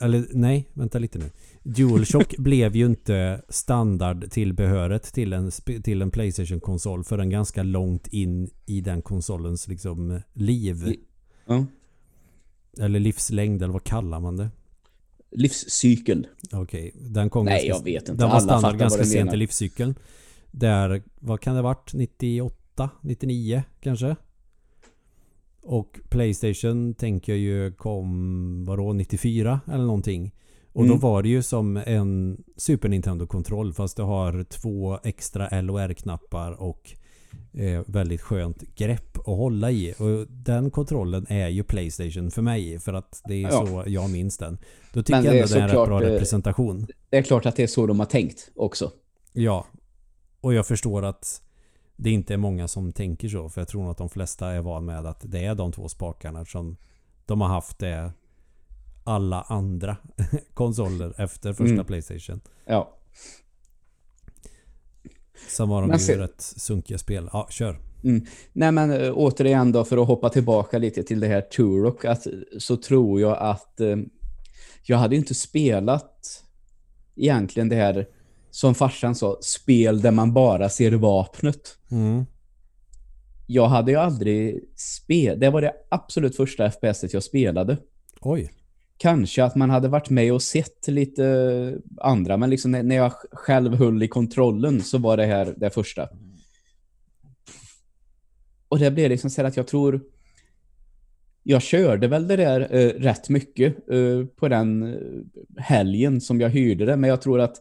Eller nej, vänta lite nu. DualShock blev ju inte standardtillbehöret till en, till en Playstation-konsol förrän ganska långt in i den konsolens liksom liv. Ja. Eller livslängd, eller vad kallar man det? Livscykel. Okej, okay. den kom Nej, ganska, jag vet inte. Den var standard ganska sent i livscykeln. Där, vad kan det ha varit? 98? 99 kanske? Och Playstation tänker jag ju kom, vadå, 94 eller någonting. Och då Mm. var det ju som en Super Nintendo-kontroll fast det har två extra LOR-knappar och eh, väldigt skönt grepp att hålla i. Och den kontrollen är ju Playstation för mig för att det är Ja. så jag minns den. Då tycker jag ändå det är en rätt bra eh, representation. Det är klart att det är så de har tänkt också. Ja. Och jag förstår att det inte är många som tänker så. För jag tror nog att de flesta är van med att det är de två spakarna som de har haft det alla andra konsoler efter första Mm. Playstation. Ja. Sen var de Men ju se- rätt sunkiga spel. Ja, kör. Nej men äh, återigen då för att hoppa tillbaka lite till det här Turok att så tror jag att eh, jag hade inte spelat egentligen det här som farsan sa, spel där man bara ser vapnet. Mm. Jag hade ju aldrig spelat, det var det absolut första FPS jag spelade. Oj. Kanske att man hade varit med och sett lite andra, men liksom när jag själv höll i kontrollen så var det här det första. Och det blev liksom så att jag tror... Jag körde väl det där eh, rätt mycket eh, på den eh, helgen som jag hyrde det, men jag tror att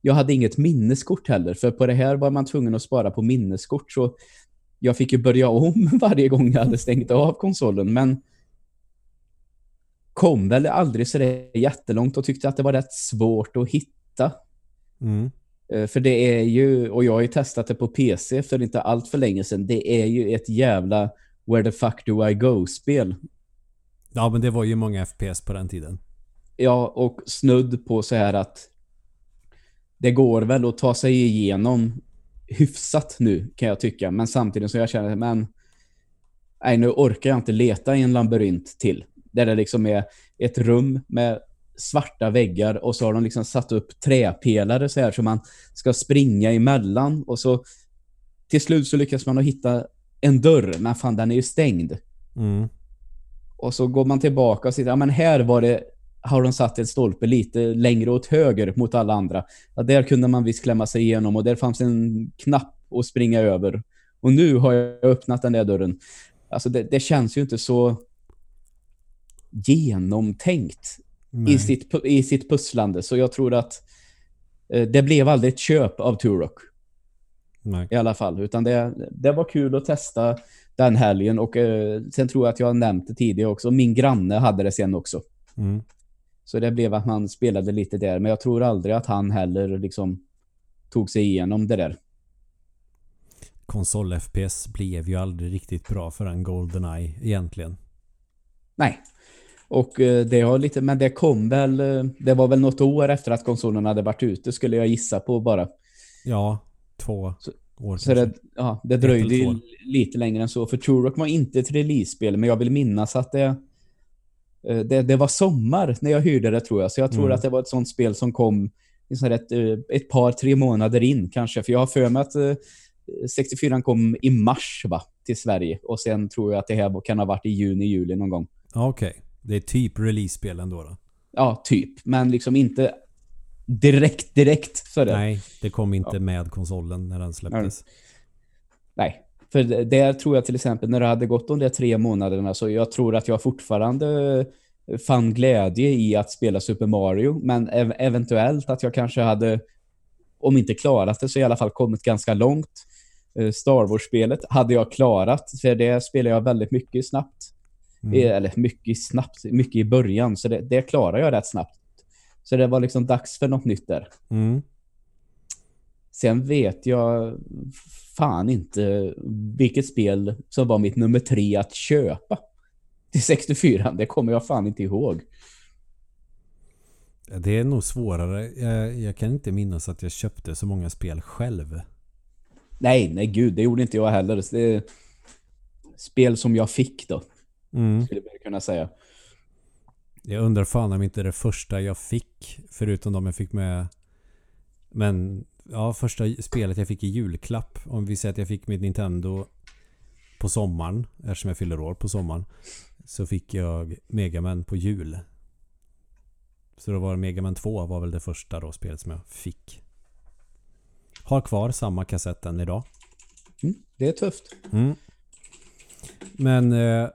jag hade inget minneskort heller, för på det här var man tvungen att spara på minneskort, så jag fick ju börja om varje gång jag hade stängt av konsolen, men kom väl aldrig så där jättelångt och tyckte att det var rätt svårt att hitta. Mm. Eh, För det är ju, och jag har ju testat det på PC för inte allt för länge sedan, det är ju ett jävla Where the fuck do I go-spel. Ja, men det var ju många FPS på den tiden. Ja, och snudd på så här att det går väl att ta sig igenom hyfsat nu kan jag tycka, men samtidigt så jag känner, men nej, nu orkar jag inte leta i en labyrint till. Där det liksom är ett rum med svarta väggar och så har de liksom satt upp träpelare så här som man ska springa emellan och så till slut så lyckas man att hitta en dörr, men fan den är ju stängd. Mm. Och så går man tillbaka och säger, ja men här var det, har de satt en stolpe lite längre åt höger mot alla andra. Ja, där kunde man visst klämma sig igenom och där fanns en knapp att springa över. Och nu har jag öppnat den där dörren. Alltså det, det känns ju inte så genomtänkt Nej. i sitt, i sitt pusslande. Så jag tror att eh, det blev aldrig ett köp av Turok Nej. i alla fall. Utan det, det var kul att testa den helgen och eh, sen tror jag att jag har nämnt det tidigare också. Min granne hade det sen också. Mm. Så det blev att man spelade lite där. Men jag tror aldrig att han heller liksom tog sig igenom det där. Konsol-FPS blev ju aldrig riktigt bra för en Goldeneye egentligen. Nej. Och eh, det har lite, men det kom väl, eh, det var väl något år efter att konsolen hade varit ute skulle jag gissa på bara. Ja, två Så- år Så det, ja, det dröjde lite längre än så. För Turok var inte ett release-spel, men jag vill minnas att det, det, det var sommar när jag hyrde det tror jag. Så jag tror Mm. att det var ett sånt spel som kom ett, eh, ett par, tre månader in kanske. För jag har för mig att eh, 64 kom i mars va, till Sverige. Och sen tror jag att det här kan ha varit i juni, juli någon gång. Ja, Okej. Det är typ release-spel ändå då? Ja, typ. Men liksom inte direkt, direkt. Så det. Nej, det kom inte med konsolen när den släpptes. Nej. För där tror jag till exempel när det hade gått de där tre månaderna så jag tror att jag fortfarande fann glädje i att spela Super Mario. Men ev- eventuellt att jag kanske hade, om inte klarat det så i alla fall kommit ganska långt. Eh, Star Wars-spelet hade jag klarat, för det spelar jag väldigt mycket snabbt. Mm. Eh, Eller mycket snabbt, mycket i början, så det, det klarar jag rätt snabbt. Så det var liksom dags för något nytt där. Mm. Sen vet jag fan inte vilket spel som var mitt nummer tre att köpa till 64. Det kommer jag fan inte ihåg. Det är nog svårare. Jag, jag kan inte minnas att jag köpte så många spel själv. Nej, nej gud, det gjorde inte jag heller. Det spel som jag fick då, Mm. skulle jag kunna säga. Jag undrar fan om inte det första jag fick, förutom de jag fick med... Men, ja, första spelet jag fick i julklapp. Om vi säger att jag fick mitt Nintendo på sommaren, eftersom jag fyller år på sommaren. Så fick jag Megaman på jul. Så då var Megaman 2 var väl det första då spelet som jag fick. Har kvar samma kassett än idag. Mm, det är tufft. Mm. Men eh,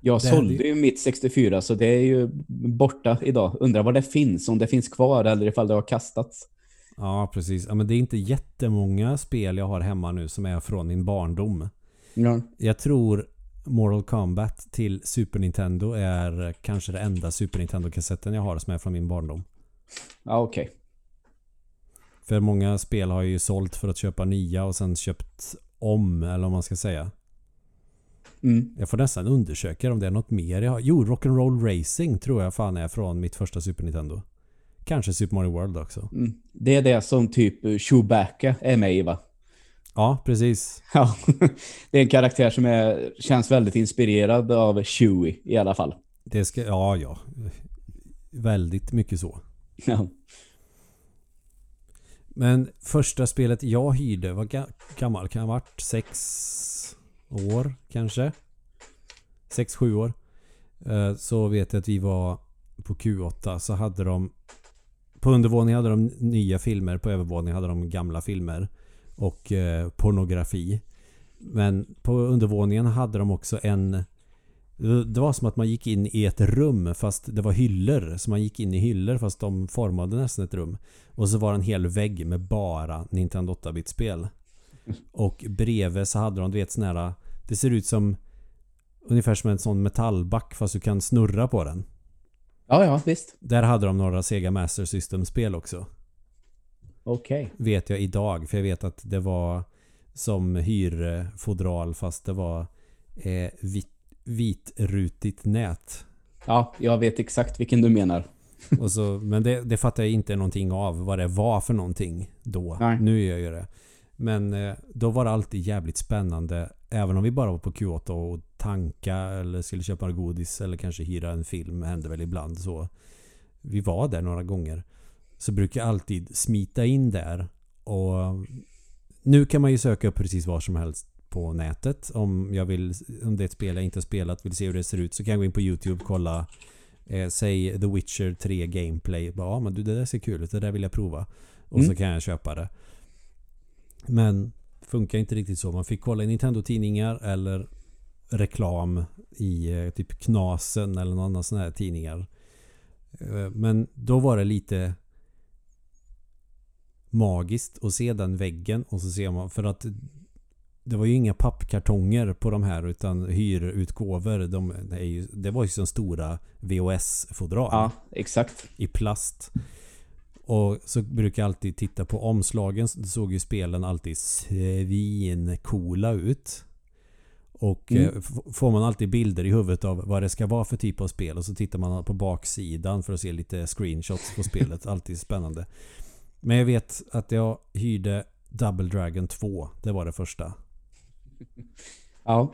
Jag sålde ju mitt 64 så det är ju borta idag. Undrar vad det finns, om det finns kvar eller ifall det har kastats. Ja, precis. Ja, men det är inte jättemånga spel jag har hemma nu som är från min barndom. Ja. Jag tror Mortal Kombat till Super Nintendo är kanske det enda Super Nintendo-kassetten jag har som är från min barndom. Ja, okej. För många spel har jag ju sålt för att köpa nya och sen köpt om, eller om man ska säga. Mm. Jag får nästan undersöka om det är något mer jag har. Jo, Rock'n'Roll Racing tror jag fan är från mitt första Super Nintendo. Kanske Super Mario World också. Mm. Det är det som typ Chewbacca är med i va? Ja, precis. Ja, det är en karaktär som är, känns väldigt inspirerad av Chewie i alla fall. Det ska, ja, ja. Väldigt mycket så. Ja. Men första spelet jag hyrde var ga- gammal. Kan ha varit sex år kanske? Sex, sju år. Eh, Så vet jag att vi var på Q8 så hade de på undervåningen hade de nya filmer, på övervåningen hade de gamla filmer och eh, pornografi. Men på undervåningen hade de också en det var som att man gick in i ett rum fast det var hyllor. Så man gick in i hyllor fast de formade nästan ett rum. Och så var det en hel vägg med bara Nintendo 8-bit-spel. Och bredvid så hade de, du vet sån här... Det ser ut som ungefär som en sån metallback fast du kan snurra på den ja, ja, visst. Där hade de några Sega Master System-spel också. Okej. Vet jag idag. För jag vet att det var som hyrfodral fast det var eh, vit, vitrutigt nät. Ja, jag vet exakt vilken du menar. Och så, men det, det fattar jag inte någonting av vad det var för någonting då. Nej. Nu gör jag ju det. Men eh, då var det alltid jävligt spännande. Även om vi bara var på Q8 och tanka eller skulle köpa godis eller kanske hyra en film. hände väl ibland så. Vi var där några gånger. Så brukar jag alltid smita in där. Och nu kan man ju söka upp precis vad som helst på nätet. Om jag vill, om det är ett spel jag inte har spelat, vill se hur det ser ut så kan jag gå in på YouTube och kolla eh, Säg The Witcher 3 Gameplay. Bara, Ja men du det där ser kul ut, det där vill jag prova. Och Mm. så kan jag köpa det. Men funkar inte riktigt så. Man fick kolla i Nintendo-tidningar eller reklam i eh, typ Knasen eller någon annan sån här tidningar. Eh, Men då var det lite magiskt att se den väggen och så ser man för att det var ju inga pappkartonger på de här utan hyrutgåvor. De är ju, det var ju som stora VHS-fodral Ja, exakt. i plast. Och så brukar jag alltid titta på omslagen. Så såg ju spelen alltid svincoola ut. Och Mm. eh, får man alltid bilder i huvudet av vad det ska vara för typ av spel. Och så tittar man på baksidan för att se lite screenshots på spelet. Alltid spännande. Men jag vet att jag hyrde Double Dragon 2. Det var det första. Ja.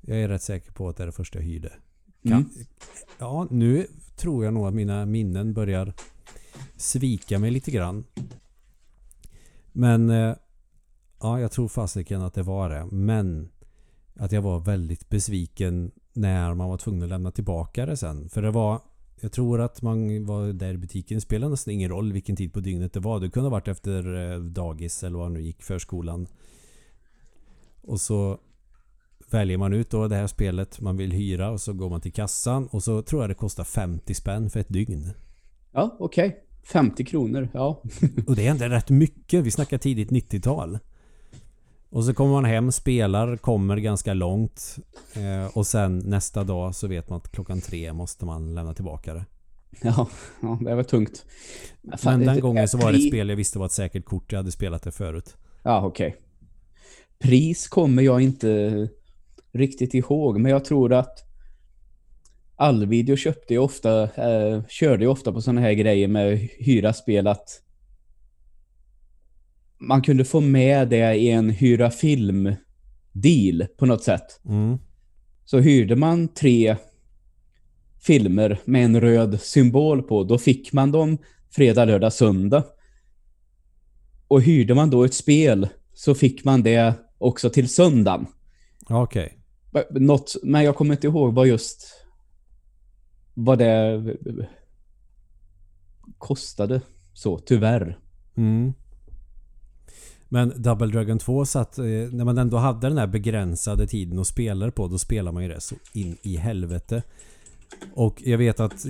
Jag är rätt säker på att det är det första jag hyrde. Kan, Mm. Ja, nu tror jag nog att mina minnen börjar svika mig lite grann. Men eh, ja, jag tror fasiken att det var det. Men att jag var väldigt besviken när man var tvungen att lämna tillbaka det sen. För det var jag tror att man var där i butiken. Det spelade nästan ingen roll vilken tid på dygnet det var. Det kunde ha varit efter eh, dagis eller vad nu gick, förskolan. Och så väljer man ut då det här spelet man vill hyra och så går man till kassan och så tror jag det kostar 50 spänn för ett dygn. Ja, okej. 50 kronor, ja. Och det är ändå rätt mycket. Vi snackar tidigt 90-tal. Och så kommer man hem, spelar, kommer ganska långt. Eh, och sen nästa dag så vet man att klockan tre måste man lämna tillbaka det. Ja, ja det var tungt. fan, Men den det- gången så var det ett spel jag visste var ett säkert kort. Jag hade spelat det förut. Ja, okej. Pris kommer jag inte riktigt ihåg, men jag tror att Allvideo köpte ju ofta, eh, körde ju ofta på sådana här grejer med hyra spel att man kunde få med det i en hyra film deal på något sätt. Mm. Så hyrde man tre filmer med en röd symbol på, då fick man dem fredag, lördag, söndag. Och hyrde man då ett spel så fick man det också till söndagen. Okej. Något, men jag kommer inte ihåg vad just vad det kostade så, tyvärr. Mm. Men Double Dragon 2 satt, eh, när man ändå hade den här begränsade tiden att spela på, då spelar man ju det så in i helvete. Och jag vet att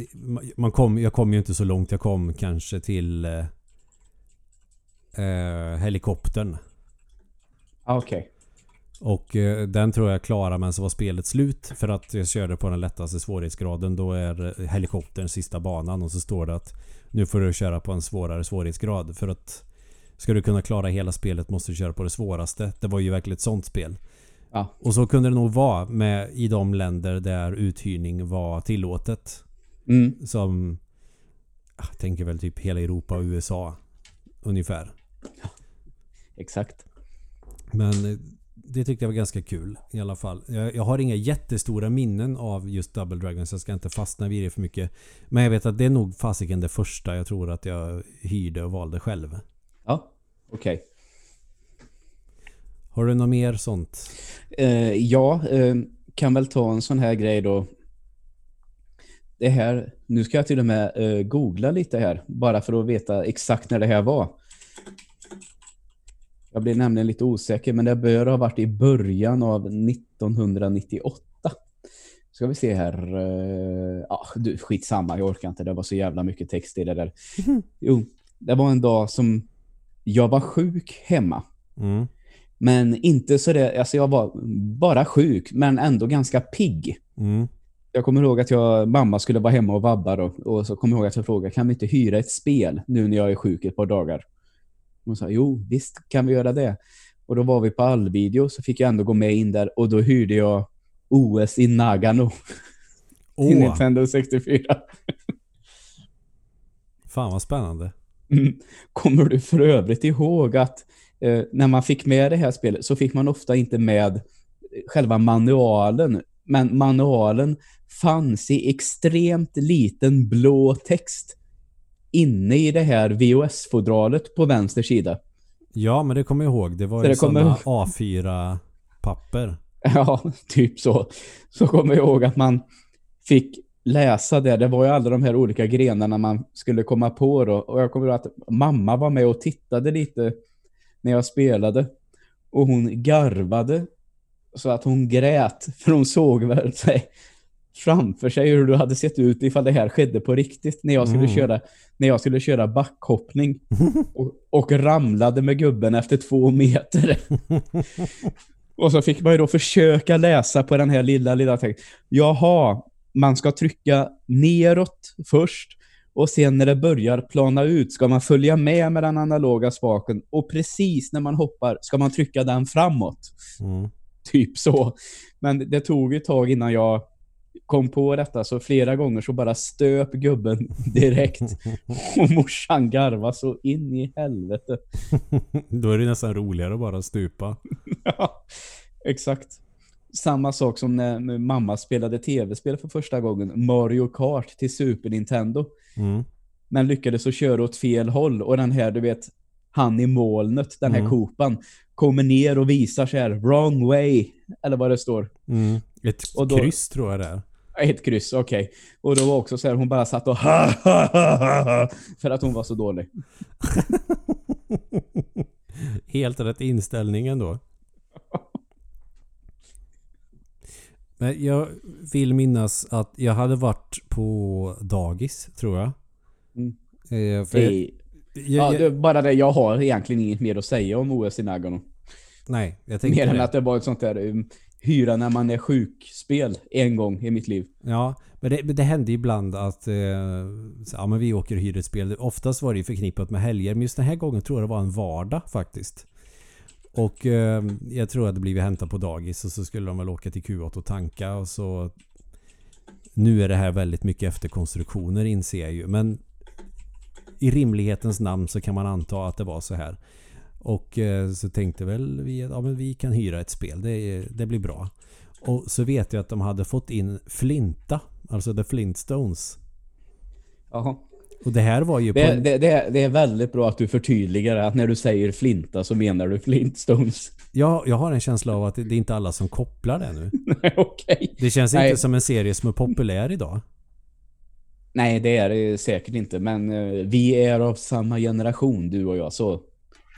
man kom, jag kom ju inte så långt. Jag kom kanske till eh, eh helikoptern. Ah, Okej. Okay. Och eh, den tror jag klarade men så var spelet slut. För att jag körde på den lättaste svårighetsgraden. Då är helikoptern sista banan och så står det att nu får du köra på en svårare svårighetsgrad. För att ska du kunna klara hela spelet måste du köra på det svåraste. Det var ju verkligen ett sånt spel. Ja. Och så kunde det nog vara med i de länder där uthyrning var tillåtet. Mm. Som jag tänker väl typ hela Europa och USA ungefär. Exakt. Men eh, det tyckte jag var ganska kul i alla fall. Jag, jag, har inga jättestora minnen av just Double Dragon så jag ska inte fastna vid det för mycket. Men jag vet att det är nog fasiken det första jag tror att jag hyrde och valde själv. Okej. Okay. Har du något mer sånt? Uh, ja, uh, kan väl ta en sån här grej då. Det här, nu ska jag till och med uh, googla lite här. Bara för att veta exakt när det här var. Jag blir nämligen lite osäker, men det bör ha varit i början av 1998. Ska vi se här. Ja, du, skitsamma, jag orkar inte. Det var så jävla mycket text i det där. Jo, det var en dag som jag var sjuk hemma. Mm. Men inte så det, alltså jag var bara sjuk, men ändå ganska pigg. Mm. Jag kommer ihåg att jag, mamma skulle vara hemma och vabba då, och så kommer jag ihåg att jag frågade, kan vi inte hyra ett spel nu när jag är sjuk ett par dagar? Hon sa, jo visst kan vi göra det. Och då var vi på allvideo så fick jag ändå gå med in där och då hyrde jag OS i Nagano. Oh. till Nintendo 64. Fan vad spännande. Mm. Kommer du för övrigt ihåg att eh, när man fick med det här spelet så fick man ofta inte med själva manualen. Men manualen fanns i extremt liten blå text inne i det här VOS-fodralet på vänster sida. Ja, men det kommer jag ihåg. Det var ju sådana A4-papper. Ja, typ så. Så kommer jag ihåg att man fick läsa det. Det var ju alla de här olika grenarna man skulle komma på då. Och jag kommer ihåg att mamma var med och tittade lite när jag spelade. Och hon garvade så att hon grät. För hon såg väl sig framför sig hur det hade sett ut ifall det här skedde på riktigt när jag skulle mm. köra när jag skulle köra backhoppning och, och ramlade med gubben efter två meter. och så fick man ju då försöka läsa på den här lilla, lilla texten. Jaha, man ska trycka neråt först och sen när det börjar plana ut ska man följa med med den analoga spaken och precis när man hoppar ska man trycka den framåt. Mm. Typ så. Men det tog ett tag innan jag kom på detta så flera gånger så bara stöp gubben direkt och morsan garva så in i helvete. Då är det nästan roligare att bara stupa. ja, exakt. Samma sak som när mamma spelade tv-spel för första gången. Mario Kart till Super Nintendo. Mm. Men lyckades att köra åt fel håll. Och den här, du vet, han i molnet, den här mm. kopan, kommer ner och visar sig här, wrong way, eller vad det står. Mm. Ett då, kryss tror jag det är. Ett kryss, okej. Okay. Och då var också så här, hon bara satt och för att hon var så dålig. Helt rätt inställning ändå. Men jag vill minnas att jag hade varit på dagis, tror jag. Mm. Eh, för jag, jag, ja, det, bara det, jag har egentligen inget mer att säga om OS i Nagano. Nej, jag tänkte Mer än att det var ett sånt där um, hyra när man är sjuk-spel en gång i mitt liv. Ja, men det, det hände ibland att eh, ja, men vi åker och hyr ett spel. Oftast var det förknippat med helger, men just den här gången tror jag det var en vardag faktiskt. Och eh, jag tror att det blivit hämtat på dagis och så skulle de väl åka till Q8 och tanka och så Nu är det här väldigt mycket efterkonstruktioner inser jag ju men I rimlighetens namn så kan man anta att det var så här. Och eh, så tänkte väl vi att ja, men vi kan hyra ett spel. Det, det blir bra. Och så vet jag att de hade fått in Flinta. Alltså The Flintstones. Jaha. Och det här var ju det, en... det, det, det, är väldigt bra att du förtydligar att när du säger Flinta så menar du Flintstones. Ja, jag har en känsla av att det är inte alla som kopplar det nu. Nej. Okay. Det känns Nej. inte som en serie som är populär idag. Nej, det är det säkert inte. Men uh, vi är av samma generation, du och jag. Så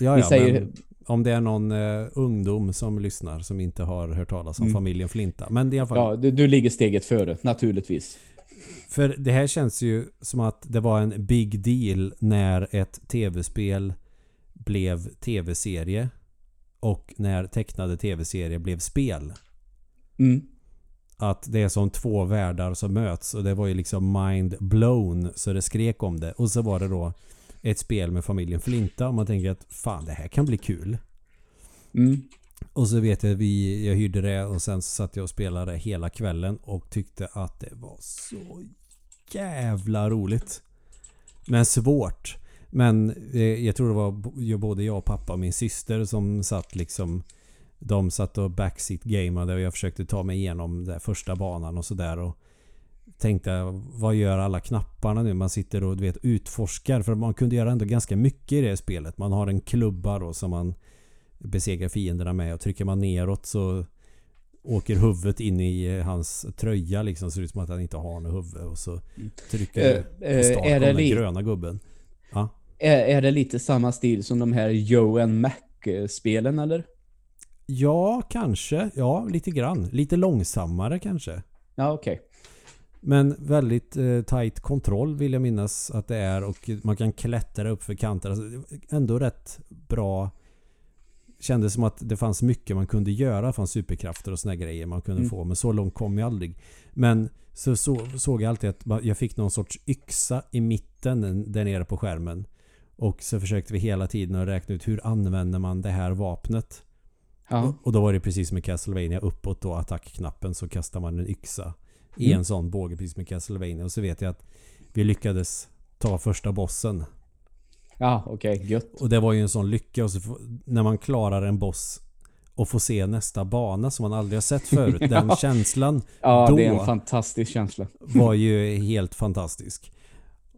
Ja, ja, säger... Om det är någon eh, ungdom som lyssnar som inte har hört talas om Mm. familjen Flinta. Men i alla fall, Ja, du, du ligger steget före, naturligtvis. För det här känns ju som att det var en big deal när ett tv-spel blev tv-serie och när tecknade tv-serier blev spel. Mm. Att det är som två världar som möts och det var ju liksom mind blown så det skrek om det. Och så var det då ett spel med familjen Flinta och man tänker att fan det här kan bli kul. Mm. Och så vet jag vi, jag hyrde det och sen så satt jag och spelade hela kvällen och tyckte att det var så jävla roligt. Men svårt. Men eh, jag tror det var både jag och pappa och min syster som satt liksom De satt och backseat-gameade och jag försökte ta mig igenom den första banan och sådär och Tänkte vad gör alla knapparna nu? Man sitter och du vet utforskar för man kunde göra ändå ganska mycket i det spelet. Man har en klubba då som man besegrar fienderna med och trycker man neråt så åker huvudet in i eh, hans tröja liksom. Ser ut som att han inte har något huvud och så trycker Eh, på eh, start är på det den li- gröna gubben. Ja. Är, är det lite samma stil som de här Joe and Mac-spelen, eller? ja, kanske. Ja, lite grann. Lite långsammare kanske. Ja, okej. Men väldigt eh, tight kontroll vill jag minnas att det är och man kan klättra upp för kanter. Alltså, ändå rätt bra. Kändes som att det fanns mycket man kunde göra från superkrafter och såna grejer man kunde Mm. få. Men så långt kom jag aldrig. Men så, så såg jag alltid att jag fick någon sorts yxa i mitten där nere på skärmen. Och så försökte vi hela tiden att räkna ut hur använder man det här vapnet. Ja. Och då var det precis som i Castlevania uppåt då attackknappen så kastar man en yxa i Mm. en sån båge precis som i Castlevania. Och så vet jag att vi lyckades ta första bossen. Ja, okej. Gött. Och det var ju en sån lycka. Och så när man klarar en boss och får se nästa bana som man aldrig har sett förut. Den Ja. känslan Ja, Då- det är en fantastisk känsla. var ju helt fantastisk.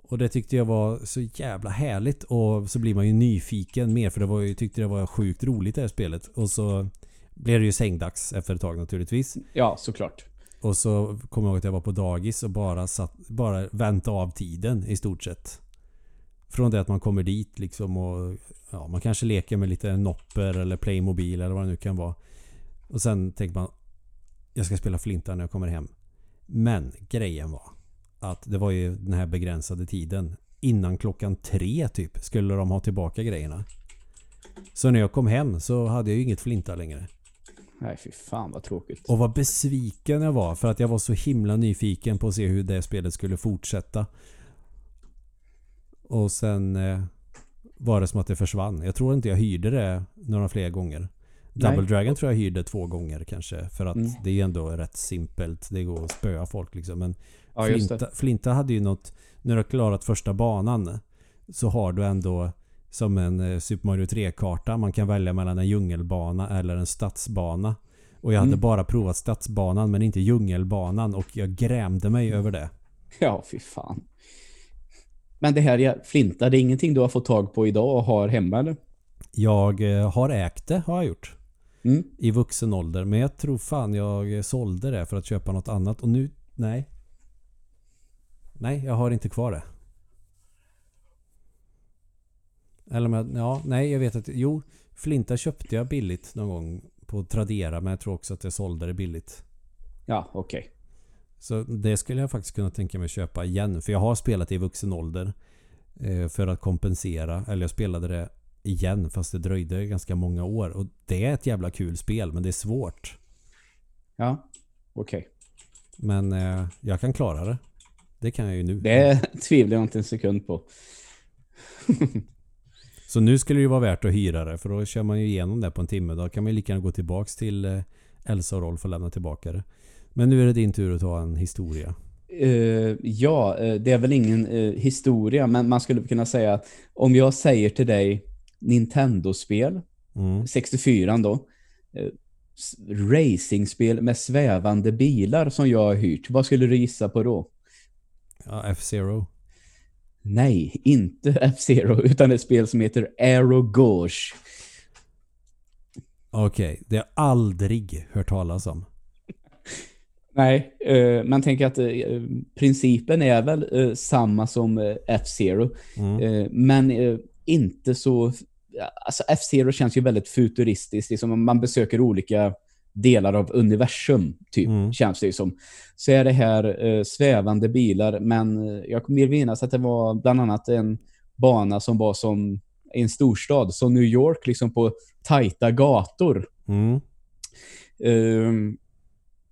Och det tyckte jag var så jävla härligt. Och så blir man ju nyfiken mer för det var ju, tyckte det var sjukt roligt det här spelet. Och så blev det ju sängdags efter ett tag naturligtvis. Ja, såklart. Och så kommer jag ihåg att jag var på dagis och bara satt, bara väntade av tiden i stort sett. Från det att man kommer dit liksom och ja, man kanske leker med lite nopper eller Playmobil eller vad det nu kan vara. Och sen tänker man jag ska spela Flinta när jag kommer hem. Men grejen var att det var ju den här begränsade tiden. Innan klockan tre typ skulle de ha tillbaka grejerna. Så när jag kom hem så hade jag ju inget Flinta längre. Nej, fy fan vad tråkigt. Och vad besviken jag var för att jag var så himla nyfiken på att se hur det spelet skulle fortsätta. Och sen eh, var det som att det försvann. Jag tror inte jag hyrde det några fler gånger. Double Nej. Dragon tror jag hyrde två gånger kanske. För att Mm. det är ändå rätt simpelt. Det går att spöa folk liksom. Men Ja, Flinta. Flinta hade ju något... När du har klarat första banan så har du ändå som en eh, Super Mario 3-karta. Man kan välja mellan en djungelbana eller en stadsbana. Och jag hade Mm. bara provat stadsbanan men inte djungelbanan och jag grämde mig över det. Ja, fy fan. Men det här Flinta, det är ingenting du har fått tag på idag och har hemma eller? Jag eh, har ägt det, har jag gjort. Mm. I vuxen ålder. Men jag tror fan jag eh, sålde det för att köpa något annat. Och nu, nej. Nej, jag har inte kvar det. Eller med, ja, nej jag vet att, jo. Flinta köpte jag billigt någon gång på Tradera. Men jag tror också att jag sålde det billigt. Ja, okej. Så det skulle jag faktiskt kunna tänka mig köpa igen. För jag har spelat det i vuxen ålder. eh, För att kompensera. Eller jag spelade det igen fast det dröjde ganska många år. Och det är ett jävla kul spel men det är svårt. Ja, okej. Men eh, jag kan klara det. Det kan jag ju nu. Det tvivlar jag inte en sekund på. Så nu skulle det ju vara värt att hyra det. För då kör man ju igenom det på en timme. Då kan man ju lika gärna gå tillbaks till eh, Elsa och Rolf och lämna tillbaka det. Men nu är det din tur att ta en historia. Eh, ja, eh, det är väl ingen eh, historia, men man skulle kunna säga att om jag säger till dig Nintendo-spel, Mm. 64 då, s- racingspel med svävande bilar som jag har hyrt, vad skulle du gissa på då? Ja, F-Zero. Nej, inte F-Zero, utan ett spel som heter Aero Gauche. Okej, det har jag aldrig hört talas om. Nej, eh, man tänker att eh, principen är väl eh, samma som F-Zero. Mm. Men inte så alltså F-Zero känns ju väldigt futuristiskt. Liksom man besöker olika delar av universum, typ, Mm. känns det ju som. Så är det här svävande bilar, men jag kommer minnas att det var bland annat en bana som var som en storstad, som New York, liksom på tajta gator. Mm. Ehm,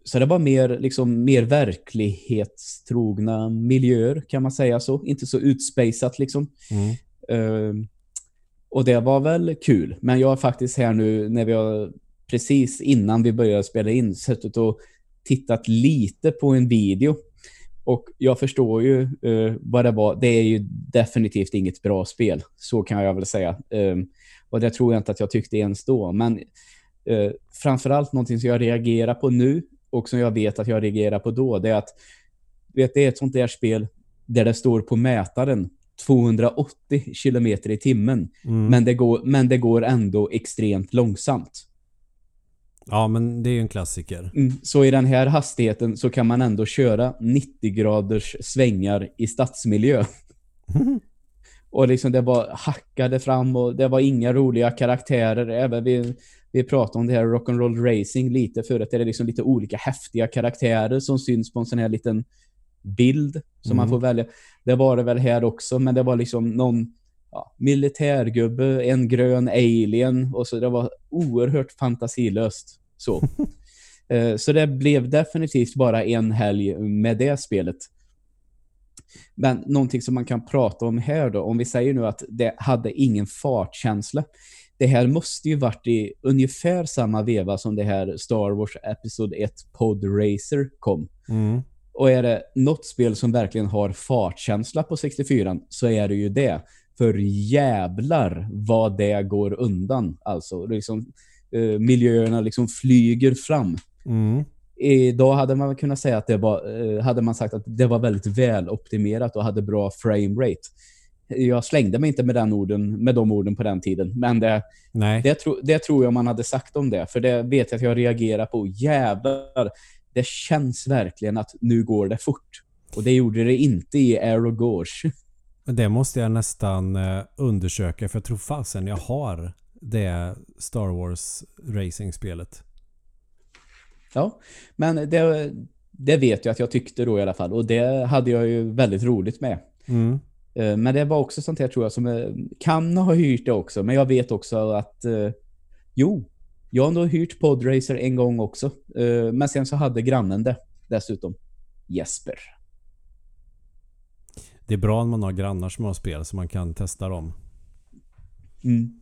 så det var mer, liksom, mer verklighetstrogna miljöer, kan man säga så. Inte så utspejsat liksom. Mm. Ehm, och det var väl kul. Men jag har faktiskt här nu, när vi har precis innan vi började spela in, suttit och tittat lite på en video. Och jag förstår ju eh, vad det var. Det är ju definitivt inget bra spel. Så kan jag väl säga. Ehm, och det tror jag inte att jag tyckte ens då. Men eh, framförallt någonting som jag reagerar på nu och som jag vet att jag reagerar på då, det är att vet, det är ett sånt där spel där det står på mätaren 280 kilometer i timmen. Mm. Men, det går, men det går ändå extremt långsamt. Ja, men det är ju en klassiker. Mm, Så i den här hastigheten så kan man ändå köra 90 graders svängar i stadsmiljö. Och liksom det var hackade fram och det var inga roliga karaktärer. Även vi, vi pratade om det här rock'n'roll racing lite förut. Det är liksom lite olika häftiga karaktärer som syns på en sån här liten bild som man Mm. får välja. Det var det väl här också, men det var liksom någon ja, militärgubbe, en grön alien och så det var oerhört fantasilöst. Så. Eh, så det blev definitivt bara en helg med det spelet. Men någonting som man kan prata om här då, om vi säger nu att det hade ingen fartkänsla. Det här måste ju varit i ungefär samma veva som det här Star Wars Episod 1 Pod Racer kom. Mm. Och är det något spel som verkligen har fartkänsla på 64 så är det ju det. För jävlar vad det går undan. Alltså, liksom, eh, miljöerna liksom flyger fram. Mm. Idag hade man kunnat säga att det var, eh, hade man sagt att det var väldigt väl optimerat och hade bra frame rate. Jag slängde mig inte med, den orden, med de orden på den tiden, men det, det, tro, det tror jag man hade sagt om det. För det vet jag att jag reagerar på. Jävlar, det känns verkligen att nu går det fort. Och det gjorde det inte i Aero Gauche. Det måste jag nästan eh, undersöka för jag tror fasen jag har det Star Wars Racing-spelet. Ja, men det, det vet jag att jag tyckte då i alla fall. Och det hade jag ju väldigt roligt med. Mm. Eh, Men det var också sånt här tror jag som eh, kan ha hyrt det också. Men jag vet också att eh, jo, jag har nog hyrt Podracer en gång också. Men sen så hade grannen det dessutom. Jesper. Det är bra när man har grannar som har spel så man kan testa dem. Mm.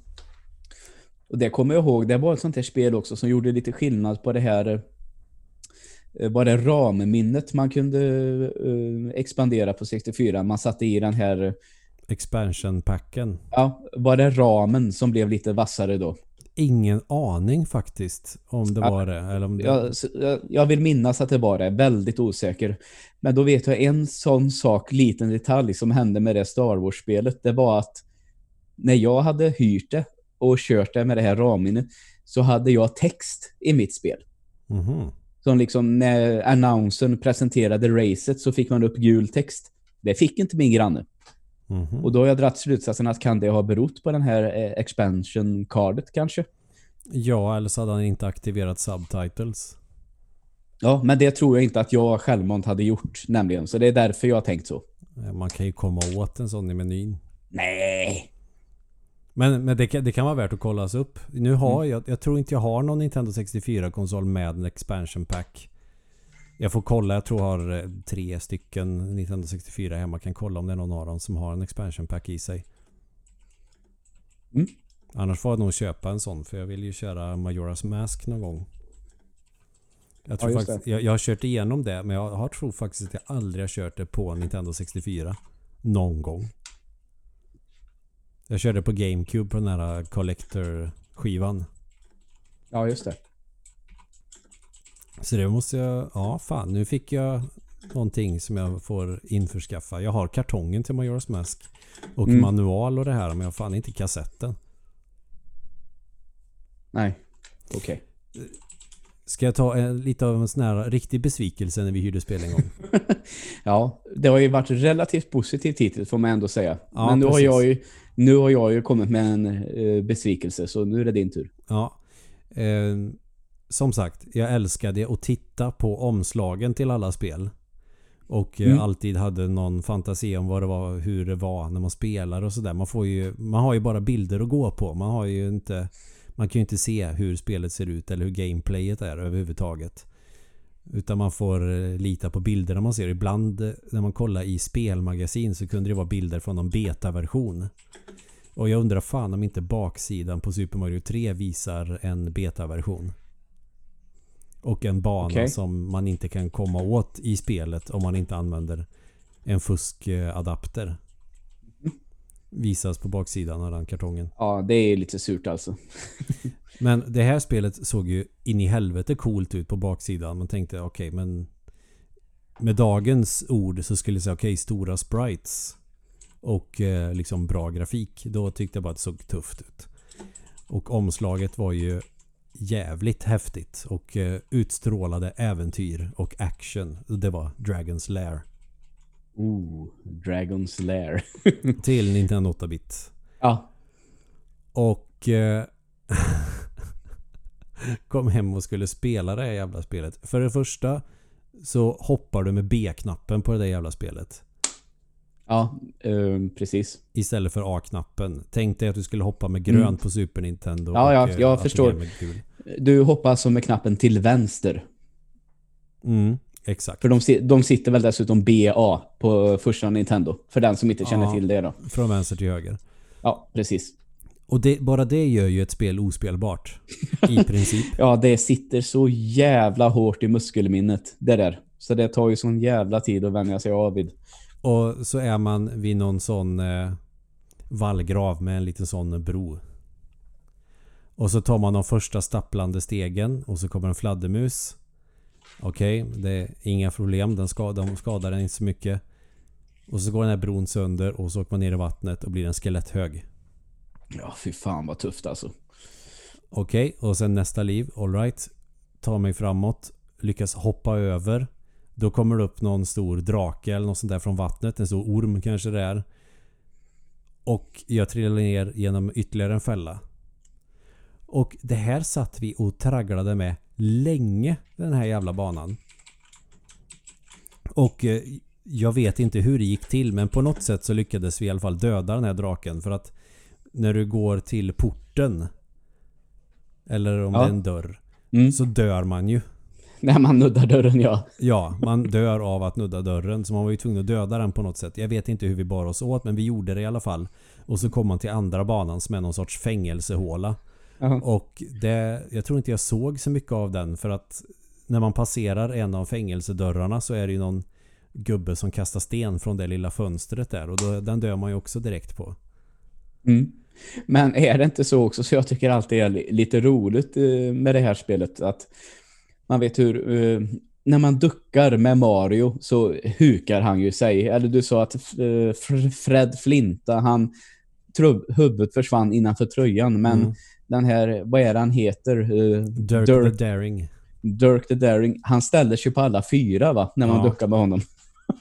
Och det kommer jag ihåg, det var ett sånt här spel också som gjorde lite skillnad på det här eh, var det ramminnet man kunde eh, expandera på 64. Man satte i den här, Expansion-packen. ja, var det ramen som blev lite vassare då? Ingen aning faktiskt om det Ja. var det. Eller om det... Jag, jag, vill minnas att det var det, väldigt osäker. Men då vet jag en sån sak, liten detalj som hände med det Star Wars-spelet. Det var att när jag hade hyrt det och kört det med det här ramminnet så hade jag text i mitt spel. Mhm. Som liksom när annonsern presenterade racet så fick man upp gul text. Det fick inte min granne. Mhm. Och då har jag dragit slutsatsen att kan det ha berott på den här eh, expansion-cardet kanske? Ja, eller så hade han inte aktiverat subtitles. Ja, men det tror jag inte att jag självmant hade gjort nämligen. Så det är därför jag har tänkt så. Eh, Man kan ju komma åt en sån i menyn. Nej. Men, men det, kan, det kan vara värt att kollas upp. Nu har jag, jag tror inte jag har någon Nintendo 64-konsol med en expansion pack. Jag får kolla, jag tror jag har eh, tre stycken Nintendo 64 hemma. Kan kolla om det är någon av dem som har en expansion pack i sig. Mm. Annars får jag nog köpa en sån för jag vill ju köra Majora's Mask någon gång. Jag, tror Ja, faktiskt, jag, jag har kört igenom det men jag har tror faktiskt att jag aldrig har kört det på Nintendo 64. Någon gång. Jag körde på GameCube på den här Collector-skivan. Ja, just det. Så det måste jag... Ja, fan. Nu fick jag någonting som jag får införskaffa. Jag har kartongen till Majora's Mask. Och Mm. manual och det här men jag har fan inte kassetten. Nej. Okej. Ska jag ta en, lite av en sån här riktig besvikelse när vi hyrde spel en gång? Ja, det har ju varit relativt positivt hittills får man ändå säga. Ja, Men nu har, jag ju, nu har jag ju kommit med en eh, besvikelse, så nu är det din tur. Ja. Eh, som sagt, jag älskade att titta på omslagen till alla spel. Och Mm. alltid hade någon fantasi om vad det var, hur det var när man spelar och sådär. Man får ju, man har ju bara bilder att gå på. Man har ju inte, man kan ju inte se hur spelet ser ut eller hur gameplayet är överhuvudtaget. Utan man får eh, lita på bilderna man ser. Ibland eh, när man kollar i spelmagasin så kunde det vara bilder från någon betaversion. Och jag undrar fan om inte baksidan på Super Mario 3 visar en betaversion. Och en bana Okej. som man inte kan komma åt i spelet om man inte använder en fuskadapter. Visas på baksidan av den kartongen. Ja, det är lite surt alltså. Men det här spelet såg ju in i helvete coolt ut på baksidan. Man tänkte okej men med dagens ord så skulle jag säga okej stora sprites och eh, liksom bra grafik. Då tyckte jag bara att det såg tufft ut. Och omslaget var ju jävligt häftigt och eh, utstrålade äventyr och action. Det var Dragon's Lair Ooh, Dragon's Lair. till Nintendo 8-bit. ja, Och eh, kom hem och skulle spela det här jävla spelet. För det första så hoppar du med B-knappen på det där jävla spelet. ja eh, precis. Istället för A-knappen. Tänk dig att du skulle hoppa med grönt Mm. på Super Nintendo. Ja, ja, eh, jag förstår. Du hoppar alltså med knappen till vänster. Mm, exakt. För de, de sitter väl dessutom BA på första Nintendo. För den som inte känner Ja. till det då. Från vänster till höger. Ja, precis. Och det, bara det gör ju ett spel ospelbart. I princip. Ja, det sitter så jävla hårt i muskelminnet. Det där. Så det tar ju sån jävla tid att vänja sig av vid. Och så är man vid någon sån eh, vallgrav med en liten sån bro. Och så tar man de första stapplande stegen och så kommer en fladdermus. Okej, det är inga problem. Den skadar, de skadar den inte så mycket. Och så går den här bron sönder och så åker man ner i vattnet och blir en skeletthög. Ja, fy fan vad tufft alltså. Okej, och sen nästa liv. Alright. Tar mig framåt. Lyckas hoppa över. Då kommer det upp någon stor drake eller något sånt där från vattnet. En stor orm kanske det är. Och jag trillar ner genom ytterligare en fälla. Och det här satt vi och tragglade med länge, den här jävla banan. Och eh, jag vet inte hur det gick till men på något sätt så lyckades vi i alla fall döda den här draken för att när du går till porten eller om Ja. det är en dörr Mm. så dör man ju. När man nuddar dörren, ja. Ja, man dör av att nudda dörren så man var ju tvungen att döda den på något sätt. Jag vet inte hur vi bar oss åt men vi gjorde det i alla fall. Och så kom man till andra banan som är någon sorts fängelsehåla. Jaha. Och det, jag tror inte jag såg så mycket av den för att när man passerar en av fängelsedörrarna så är det ju någon gubbe som kastar sten från det lilla fönstret där och då, den dör man ju också direkt på. Mm. Men är det inte så också, så jag tycker alltid är li- lite roligt eh, med det här spelet, att man vet hur, eh, när man duckar med Mario så hukar han ju sig. Eller du sa att eh, Fred Flinta, han trubb, huvudet försvann innanför tröjan, men Mm. Den här, vad är det han heter? Eh, Dirk, Dirk, the Daring. Dirk the Daring, han ställer sig på alla fyra va, när man Ja. duckar med honom.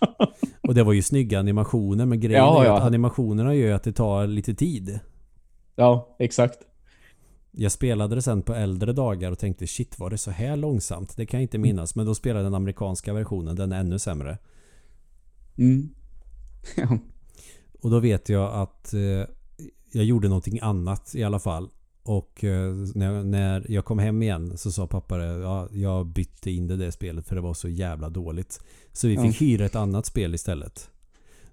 Och det var ju snygga animationer men grejen Ja, är ja. att animationerna gör att det tar lite tid. Ja, exakt. Jag spelade det sen på äldre dagar och tänkte shit var det så här långsamt? Det kan jag inte minnas. Men då spelade den amerikanska versionen, den är ännu sämre. Mm. Och då vet jag att eh, jag gjorde någonting annat i alla fall. Och eh, när, när jag kom hem igen så sa pappa det, ja, jag bytte in det där spelet för det var så jävla dåligt. Så vi fick Ja. hyra ett annat spel istället.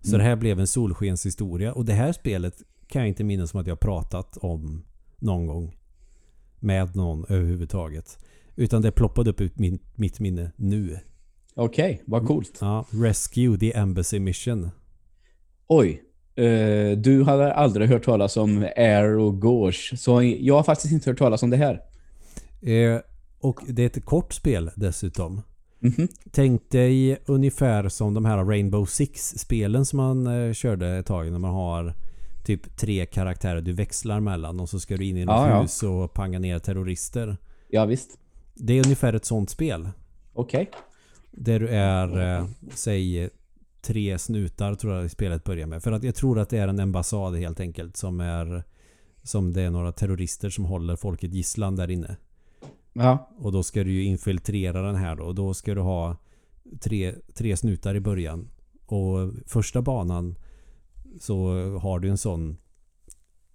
Så Mm. det här blev en solskenshistoria. Och det här spelet kan jag inte minnas som att jag pratat om någon gång. Med någon överhuvudtaget. Utan det ploppade upp ut min, mitt minne nu. Okej, vad coolt. Ja, Rescue the Embassy Mission. Oj. Eh, du hade aldrig hört talas om Air och Gauche. Så jag har faktiskt inte hört talas om det här. Eh, och det är ett kort spel dessutom. Mhm. Tänk dig ungefär som de här Rainbow Six-spelen som man eh, körde ett tag när man har typ tre karaktärer du växlar mellan och så ska du in i något Ja, ja. hus och panga ner terrorister. Ja, visst. Det är ungefär ett sånt spel. Okej. Där du är, eh, säg tre snutar tror jag spelet börjar med. För att jag tror att det är en ambassad helt enkelt som är som det är några terrorister som håller folket gisslan där inne. Ja. Och då ska du ju infiltrera den här då. Och då ska du ha tre, tre snutar i början. Och första banan så har du en sån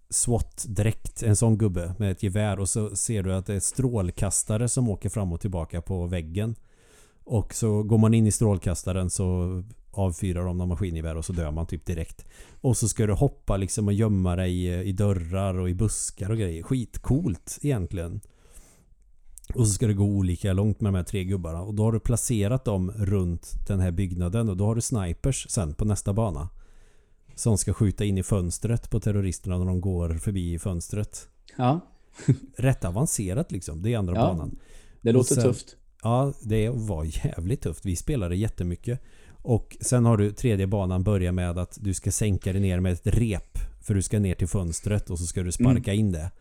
SWAT-dräkt. En sån gubbe med ett gevär. Och så ser du att det är strålkastare som åker fram och tillbaka på väggen. Och så går man in i strålkastaren så avfyrar de någon maskingevär och så dör man typ direkt. Och så ska du hoppa liksom och gömma dig i, i dörrar och i buskar och grejer. Skitcoolt egentligen. Och så ska det gå olika långt med de här tre gubbarna. Och då har du placerat dem runt den här byggnaden. Och då har du snipers sen på nästa bana. Som ska skjuta in i fönstret på terroristerna när de går förbi fönstret. Ja. Rätt avancerat liksom. Det är andra Ja. banan. Det låter sen- tufft. Ja, det var jävligt tufft. Vi spelade jättemycket. Och sen har du tredje banan börjar med att du ska sänka dig ner med ett rep. För du ska ner till fönstret och så ska du sparka in det.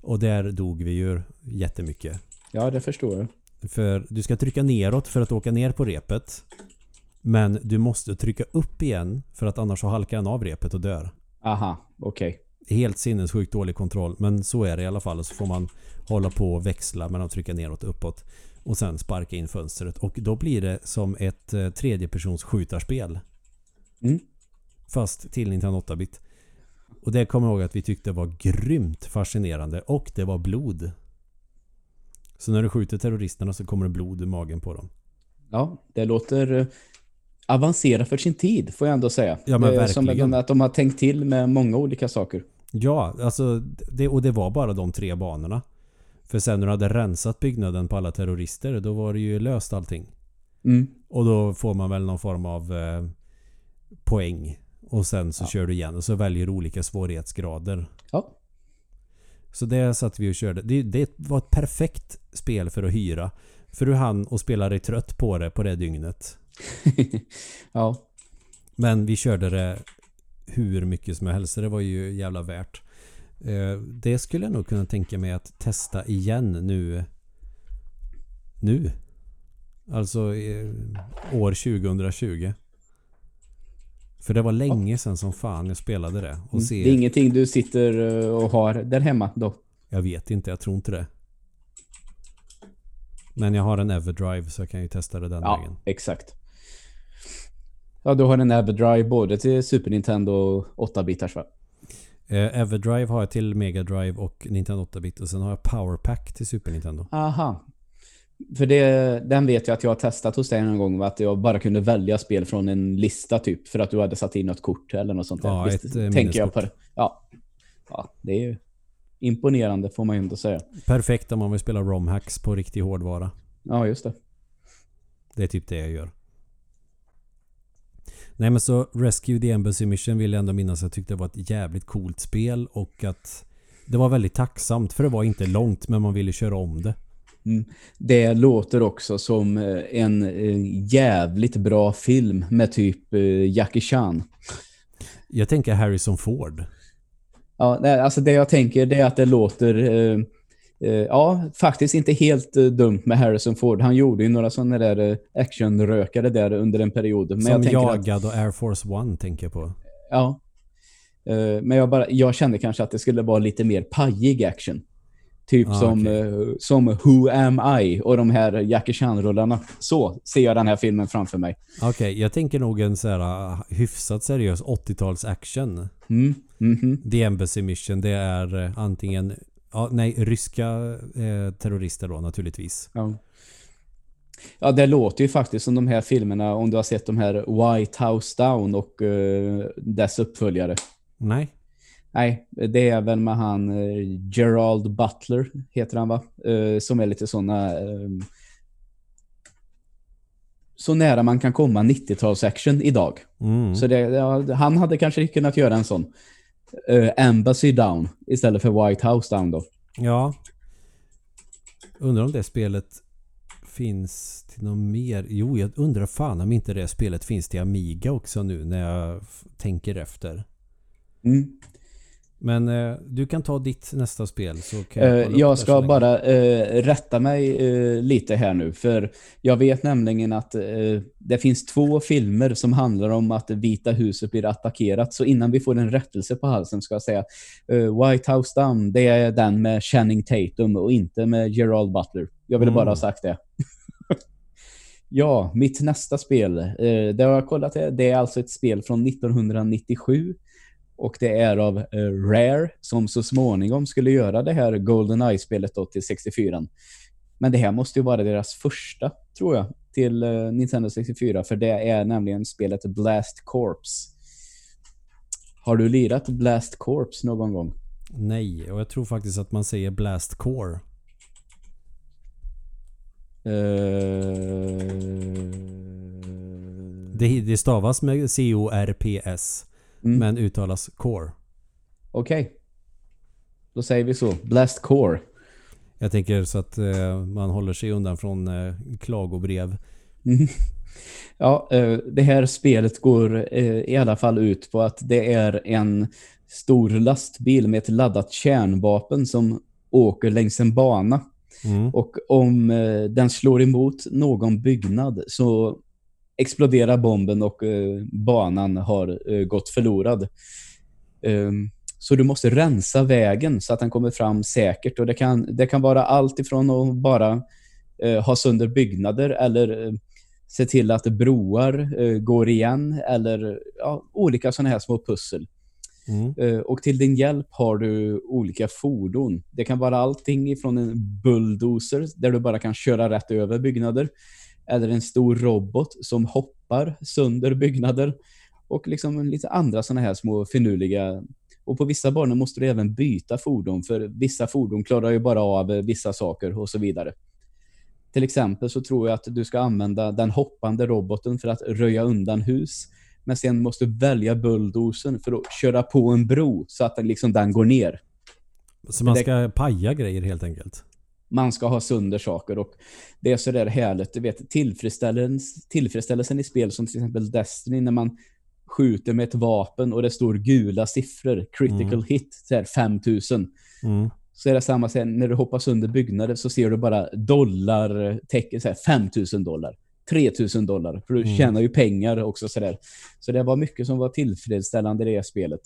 Och där dog vi ju jättemycket. Ja, det förstår jag. För du ska trycka neråt för att åka ner på repet. Men du måste trycka upp igen för att annars så halkar den av repet och dör. Aha, okej. Helt sinnessjukt dålig kontroll. Men så är det i alla fall. Och så får man hålla på och växla mellan att trycka neråt och uppåt. Och sen sparka in fönstret. Och då blir det som ett eh, tredjepersons skjutarspel. Mm. Fast till Nintendo 8-bit. Och det kommer jag ihåg att vi tyckte var grymt fascinerande. Och det var blod. Så när du skjuter terroristerna så kommer det blod ur magen på dem. Ja, det låter eh, avancerat för sin tid, får jag ändå säga. Ja, men det är som att de har tänkt till med många olika saker. Ja, alltså det, och det var bara de tre banorna. För sen när du hade rensat byggnaden på alla terrorister då var det ju löst allting. Mm. Och då får man väl någon form av eh, poäng. Och sen så Ja. kör du igen och så väljer du olika svårighetsgrader. Ja. Så det satt vi och körde. Det, det var ett perfekt spel för att hyra. För du hann och spela dig trött på det på det dygnet. ja. Men vi körde det hur mycket som helst. Så det var ju jävla värt. Eh, Det skulle jag nog kunna tänka mig att testa igen nu. Nu. Alltså eh, år 2020. För det var länge sedan som fan jag spelade det. Och Mm. se, Det är ingenting du sitter eh, och har där hemma då? Jag vet inte, jag tror inte det. Men jag har en Everdrive så jag kan ju testa det den Ja, vägen. exakt. Ja, du har en Everdrive både till Super Nintendo och 8-bitars va? Eh, Everdrive har jag till Mega Drive och Nintendo 8-bit och sen har jag Powerpack till Super Nintendo. Aha. För det, den vet jag att jag har testat hos dig en gång, att jag bara kunde välja spel från en lista typ, för att du hade satt in något kort eller något sånt där. Ja, Visst, ett, eh, tänker jag på minneskort. det. Ja. ja, det är ju imponerande får man ju ändå säga. Perfekt om man vill spela romhacks på riktig hårdvara. Ja, just det. Det är typ det jag gör. Nej men så Rescue the Embassy Mission vill jag ändå minnas jag tyckte det var ett jävligt coolt spel och att det var väldigt tacksamt för det var inte långt men man ville köra om det. Det låter också som eh, en eh, jävligt bra film med typ eh, Jackie Chan. Jag tänker Harrison Ford. Ja, alltså det jag tänker det är att det låter ja, faktiskt inte helt eh, dumt med Harrison Ford. Han gjorde ju några sådana där eh, actionrökare där under en period. Men Som jag Jagad och Air Force One tänker jag på. ja. Eh, men jag, bara, jag kände kanske att det skulle vara lite mer pajig action. Typ Ah, som, eh, som Who Am I och de här Jackie Chan-rullarna. Så ser jag den här filmen framför mig. Okej, jag tänker nog en så här uh, hyfsat seriös 80-tals action. Mm, mhm. The Embassy Mission det är eh, antingen Ja, nej, ryska eh, terrorister då naturligtvis. Ja. Ja, det låter ju faktiskt som de här filmerna, om du har sett de här White House Down och eh, dess uppföljare. Nej. Nej, det är väl med han eh, Gerald Butler, heter han va? Eh, som är lite såna eh, så nära man kan komma 90-tals-action idag. Mm. Så det, ja, han hade kanske kunnat göra en sån. Eh, Embassy Down istället för White House Down då. Ja. Undrar om det spelet finns till något mer. Jo, jag undrar fan om inte det spelet finns till Amiga också nu när jag tänker efter. Mm. Men eh, du kan ta ditt nästa spel så kan jag Eh, jag ska bara eh, rätta mig eh, lite här nu, för jag vet nämligen att eh, det finns två filmer som handlar om att Vita huset blir attackerat, så innan vi får en rättelse på halsen ska jag säga eh, White House Down, det är den med Channing Tatum och inte med Gerald Butler. Jag ville Mm. bara ha sagt det. ja, mitt nästa spel, det har jag kollat, det är alltså ett spel från 1997 och det är av eh, Rare som så småningom skulle göra det här GoldenEye-spelet till 64. Men det här måste ju vara deras första, tror jag, till eh, Nintendo 64. För det är nämligen spelet Blast Corps. Har du lirat Blast Corps någon gång? Nej, och jag tror faktiskt att man säger Blast Core. Eh, Det, det stavas med C-O-R-P-S. Mm. Men uttalas Core. Okej. Då säger vi så. Blast Core. Jag tänker så att eh, man håller sig undan från eh, klagobrev. Mm. Ja, eh, det här spelet går eh, i alla fall ut på att det är en stor lastbil med ett laddat kärnvapen som åker längs en bana. Mm. Och om eh, den slår emot någon byggnad så exploderar bomben och eh, banan har eh, gått förlorad. Ehm, så du måste rensa vägen så att den kommer fram säkert. Och det kan, det kan vara allt ifrån att bara eh, ha sönder byggnader eller eh, se till att broar eh, går igen eller ja, olika sådana här små pussel. Mm. Eh, Och till din hjälp har du olika fordon. Det kan vara allting ifrån en bulldozer där du bara kan köra rätt över byggnader. Eller en stor robot som hoppar sönder byggnader. Och liksom lite andra sådana här små finurliga. Och på vissa banor måste du även byta fordon för vissa fordon klarar ju bara av vissa saker och så vidare. Till exempel så tror jag att du ska använda den hoppande roboten för att röja undan hus. Men sen måste du välja bulldozern för att köra på en bro så att den, liksom, den går ner. Så man ska paja grejer helt enkelt. Man ska ha sönder saker och det är så där härligt. Du vet, tillfredsställelsen, tillfredsställelsen i spel som till exempel Destiny när man skjuter med ett vapen och det står gula siffror. Critical Mm. hit, så här 5000. Mm. Så är det samma sen när du hoppar sönder byggnader så ser du bara dollartecken, så här 5000 dollar. 3000 dollar. För du Mm. tjänar ju pengar också sådär. Så det var mycket som var tillfredsställande i det spelet.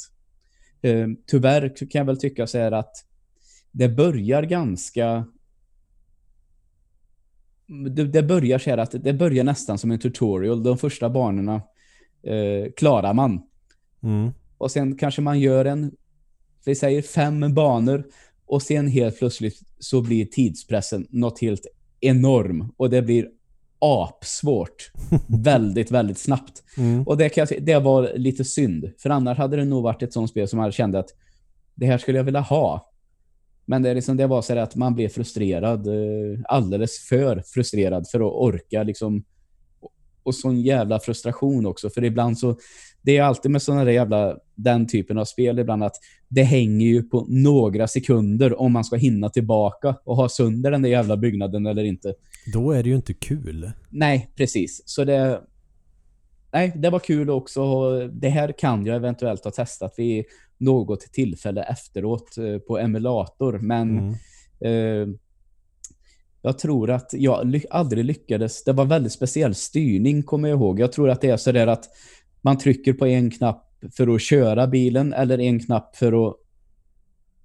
Eh, tyvärr kan jag väl tycka så här att det börjar ganska... Det, det börjar så här att det börjar nästan som en tutorial. De första banorna eh, klarar man. Mm. Och sen kanske man gör en, vi säger fem banor och sen helt plötsligt så blir tidspressen något helt enorm och det blir apsvårt. väldigt, väldigt snabbt. Mm. Och det, kan jag, det var lite synd. För annars hade det nog varit ett sånt spel som man kände att det här skulle jag vilja ha. Men det, är liksom, det var så att man blev frustrerad. eh, Alldeles för frustrerad för att orka liksom. Och sån jävla frustration också. För ibland så, det är alltid med såna där jävla, den typen av spel ibland att det hänger ju på några sekunder om man ska hinna tillbaka och ha sönder den där jävla byggnaden eller inte. Då är det ju inte kul. Nej, precis. Så det... Nej, det var kul också. Det här kan jag eventuellt ha testat vid något tillfälle efteråt eh, på emulator. Men Mm. eh, jag tror att jag ly- aldrig lyckades. Det var väldigt speciell styrning, kommer jag ihåg. Jag tror att det är så där att man trycker på en knapp för att köra bilen eller en knapp för att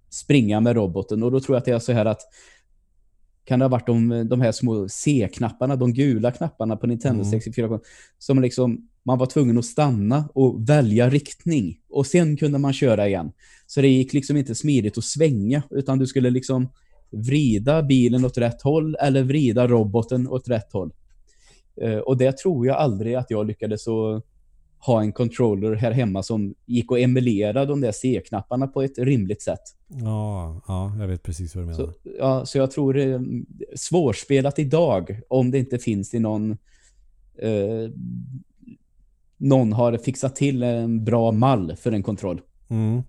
springa med roboten. Och då tror jag att det är så här att kan det ha varit de, de här små C-knapparna, de gula knapparna på Nintendo Mm. 64 som liksom man var tvungen att stanna och välja riktning och sen kunde man köra igen. Så det gick liksom inte smidigt att svänga utan du skulle liksom vrida bilen åt rätt håll eller vrida roboten åt rätt håll. Eh, och det tror jag aldrig att jag lyckades att ha en controller här hemma som gick att emulera de där C-knapparna på ett rimligt sätt. Ja, ja, jag vet precis vad du menar. Så, ja, så jag tror det är svårspelat idag om det inte finns i någon eh, någon har fixat till en bra mall för en kontroll. Mm.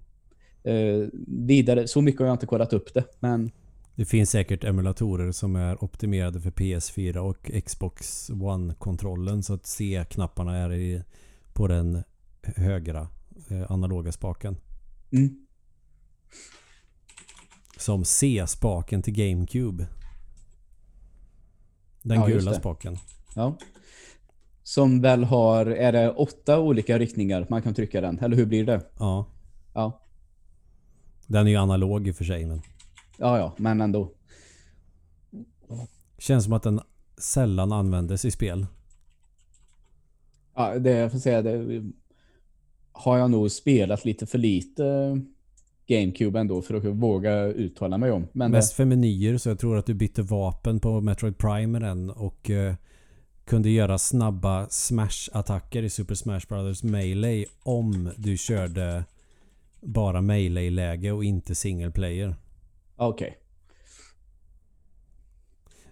Eh, vidare, så mycket har jag inte kollat upp det, men Det finns säkert emulatorer som är optimerade för PS4 och Xbox One-kontrollen så att C-knapparna är i, på den högra eh, analoga spaken. mm. Som C-spaken till GameCube. Den Ja, gula spaken. Ja. Som väl har, är det åtta olika riktningar man kan trycka den? Eller hur blir det? Ja. Ja, Den är ju analog i och för sig men. ja, ja men ändå. Känns som att den sällan användes i spel. Ja, det jag får säga, det har jag nog spelat lite för lite eh, GameCube ändå för att våga uttala mig om. Men Mest för menyer så jag tror att du bytte vapen på Metroid Prime med den och eh, kunde göra snabba smash-attacker i Super Smash Brothers Melee om du körde bara melee-läge och inte single player. okej.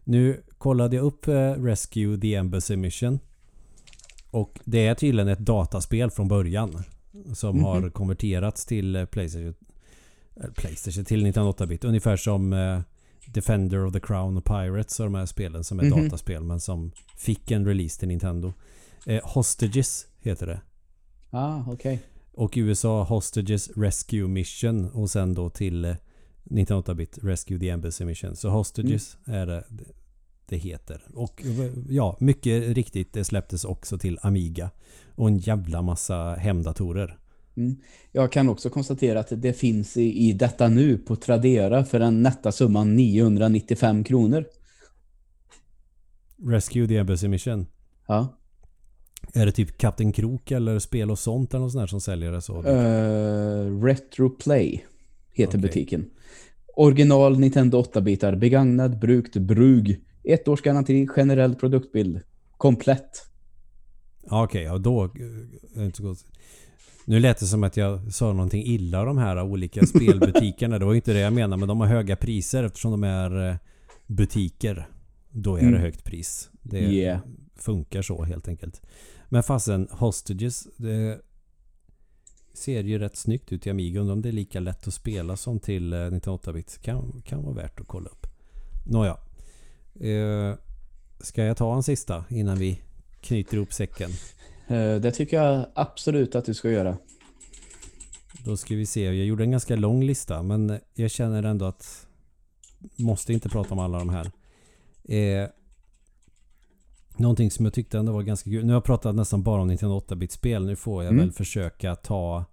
Nu kollade jag upp eh, Rescue the Embassy Mission. Och det är tydligen ett dataspel från början. Som Mhm. har konverterats till eh, Playstation, eh, Playstation till 1908-bit. Ungefär som Defender of the Crown och Pirates och de här spelen som är Mhm. dataspel men som fick en release till Nintendo. Eh, Hostages heter det. Ah, okej. Och i USA Hostages Rescue Mission och sen då till eh, 1908-bit Rescue the Embassy Mission. Så Hostages är det det heter. Och eh, ja, mycket riktigt det släpptes också till Amiga. Och en jävla massa hemdatorer. Mm. Jag kan också konstatera att det finns i, i detta nu på Tradera för den nätta summan 995 kronor. Rescue the Embassy Mission. Ja. Är det typ Kapten Krok eller Spel och sånt eller något sånt som säljer det så? Uh, Retro Play heter Okej. butiken. Original Nintendo 8-bitar, begagnad, brukt, brug. Ett års garanti, generell produktbild. Komplett. Okej, ja då eh, inte så gott. Nu lät det som att jag sa någonting illa om de här olika spelbutikerna. Det var ju inte det jag menade, men de har höga priser eftersom de är eh, butiker. Då är det Mm. högt pris. Det Yeah. funkar så helt enkelt. Men fasen, Hostages, det ser ju rätt snyggt ut i Amiga. Undrar om det är lika lätt att spela som till eh, 98-bit. Kan, kan vara värt att kolla upp. Nåja. Eh, ska jag ta en sista innan vi knyter ihop säcken? Eh, det tycker jag absolut att du ska göra. Då ska vi se. Jag gjorde en ganska lång lista men jag känner ändå att måste inte prata om alla de här. Eh, någonting som jag tyckte ändå var ganska kul. Nu har jag pratat nästan bara om 1908-bit-spel. Nu får jag Mm. väl försöka ta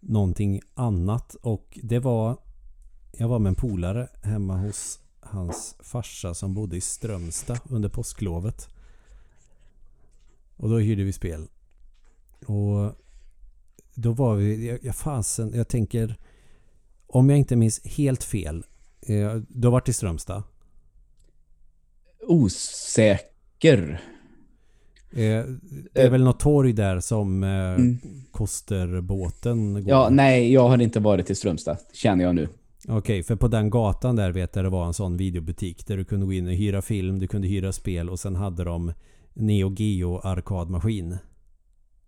någonting annat. Och det var... Jag var med en polare hemma hos hans farsa som bodde i Strömstad under påsklovet. Och då hyrde vi spel. Och då var vi, jag, jag fasen, jag tänker om jag inte minns helt fel. Eh, du har varit i Strömstad. Osäker. Eh, det är Eh. väl något torg där som eh, Mm. Kosterbåten går. Ja, nej, jag har inte varit i Strömstad, känner jag nu. Okej, för på den gatan där vet jag det var en sån videobutik där du kunde gå in och hyra film, du kunde hyra spel och sen hade de Neo Geo arkadmaskin.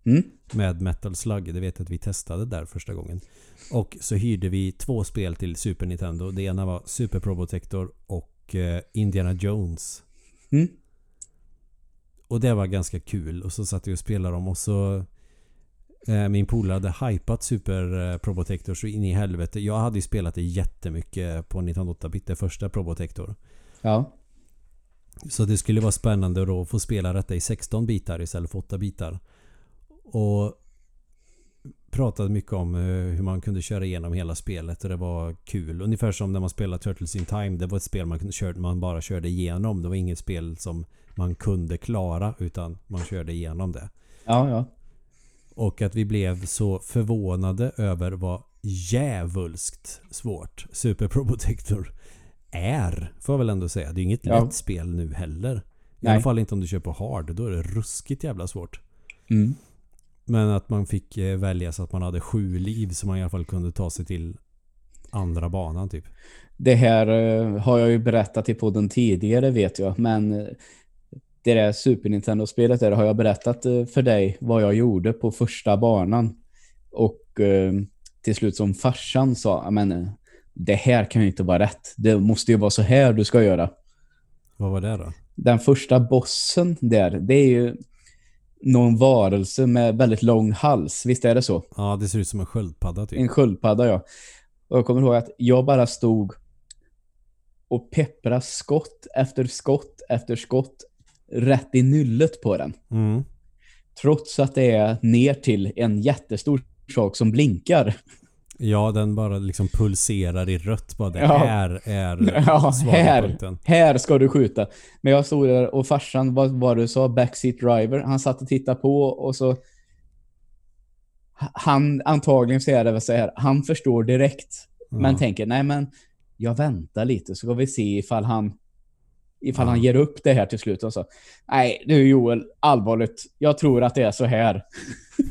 Mm? med Metal Slug. Det vet jag att vi testade där första gången. Och så hyrde vi två spel till Super Nintendo. Det ena var Super Probotector och eh, Indiana Jones. Mm? Och det var ganska kul. Och så satt vi och spelade dem och så eh, min polare hade hypat Super eh, Probotector så in i helvete. Jag hade ju spelat det jättemycket på 1908-bit, det första Probotector. Ja. Så det skulle vara spännande då att få spela detta i 16 bitar istället för 8 bitar. Och pratade mycket om eh, hur man kunde köra igenom hela spelet och det var kul. Ungefär som när man spelade Turtles in Time. Det var ett spel man, kunde köra, man bara körde igenom. Det var inget spel som man kunde klara utan man körde igenom det. Ja, ja. Och att vi blev så förvånade över vad djävulskt svårt Super Probotector är. Får jag väl ändå säga. Det är inget Ja. lätt spel nu heller. I Nej. alla fall inte om du kör på hard. Då är det ruskigt jävla svårt. Mm. Men att man fick eh, välja så att man hade sju liv så man i alla fall kunde ta sig till andra banan typ. Det här eh, har jag ju berättat i podden tidigare vet jag, men eh, det där Super Nintendo-spelet där har jag berättat för dig vad jag gjorde på första banan. Och till slut som farsan sa, "Ja, men det här kan ju inte vara rätt. Det måste ju vara så här du ska göra. Vad var det då? Den första bossen där, det är ju någon varelse med väldigt lång hals. Visst är det så? Ja, det ser ut som en sköldpadda typ. En sköldpadda, ja. Och jag kommer ihåg att jag bara stod och peppra skott efter skott efter skott rätt i nyllet på den. Mm. Trots att det är ner till en jättestor sak som blinkar. Ja, den bara liksom pulserar i rött. Bara det Ja. här är Ja, här, punkten. här ska du skjuta. Men jag stod där och farsan, vad var du sa? Backseat driver. Han satt och tittade på och så... Han, antagligen så är det väl så här, han förstår direkt. Men Ja. tänker, nej men jag väntar lite så ska vi se ifall han ifall han ger upp det här till slut. Och så, nej du Joel, allvarligt. Jag tror att det är så här.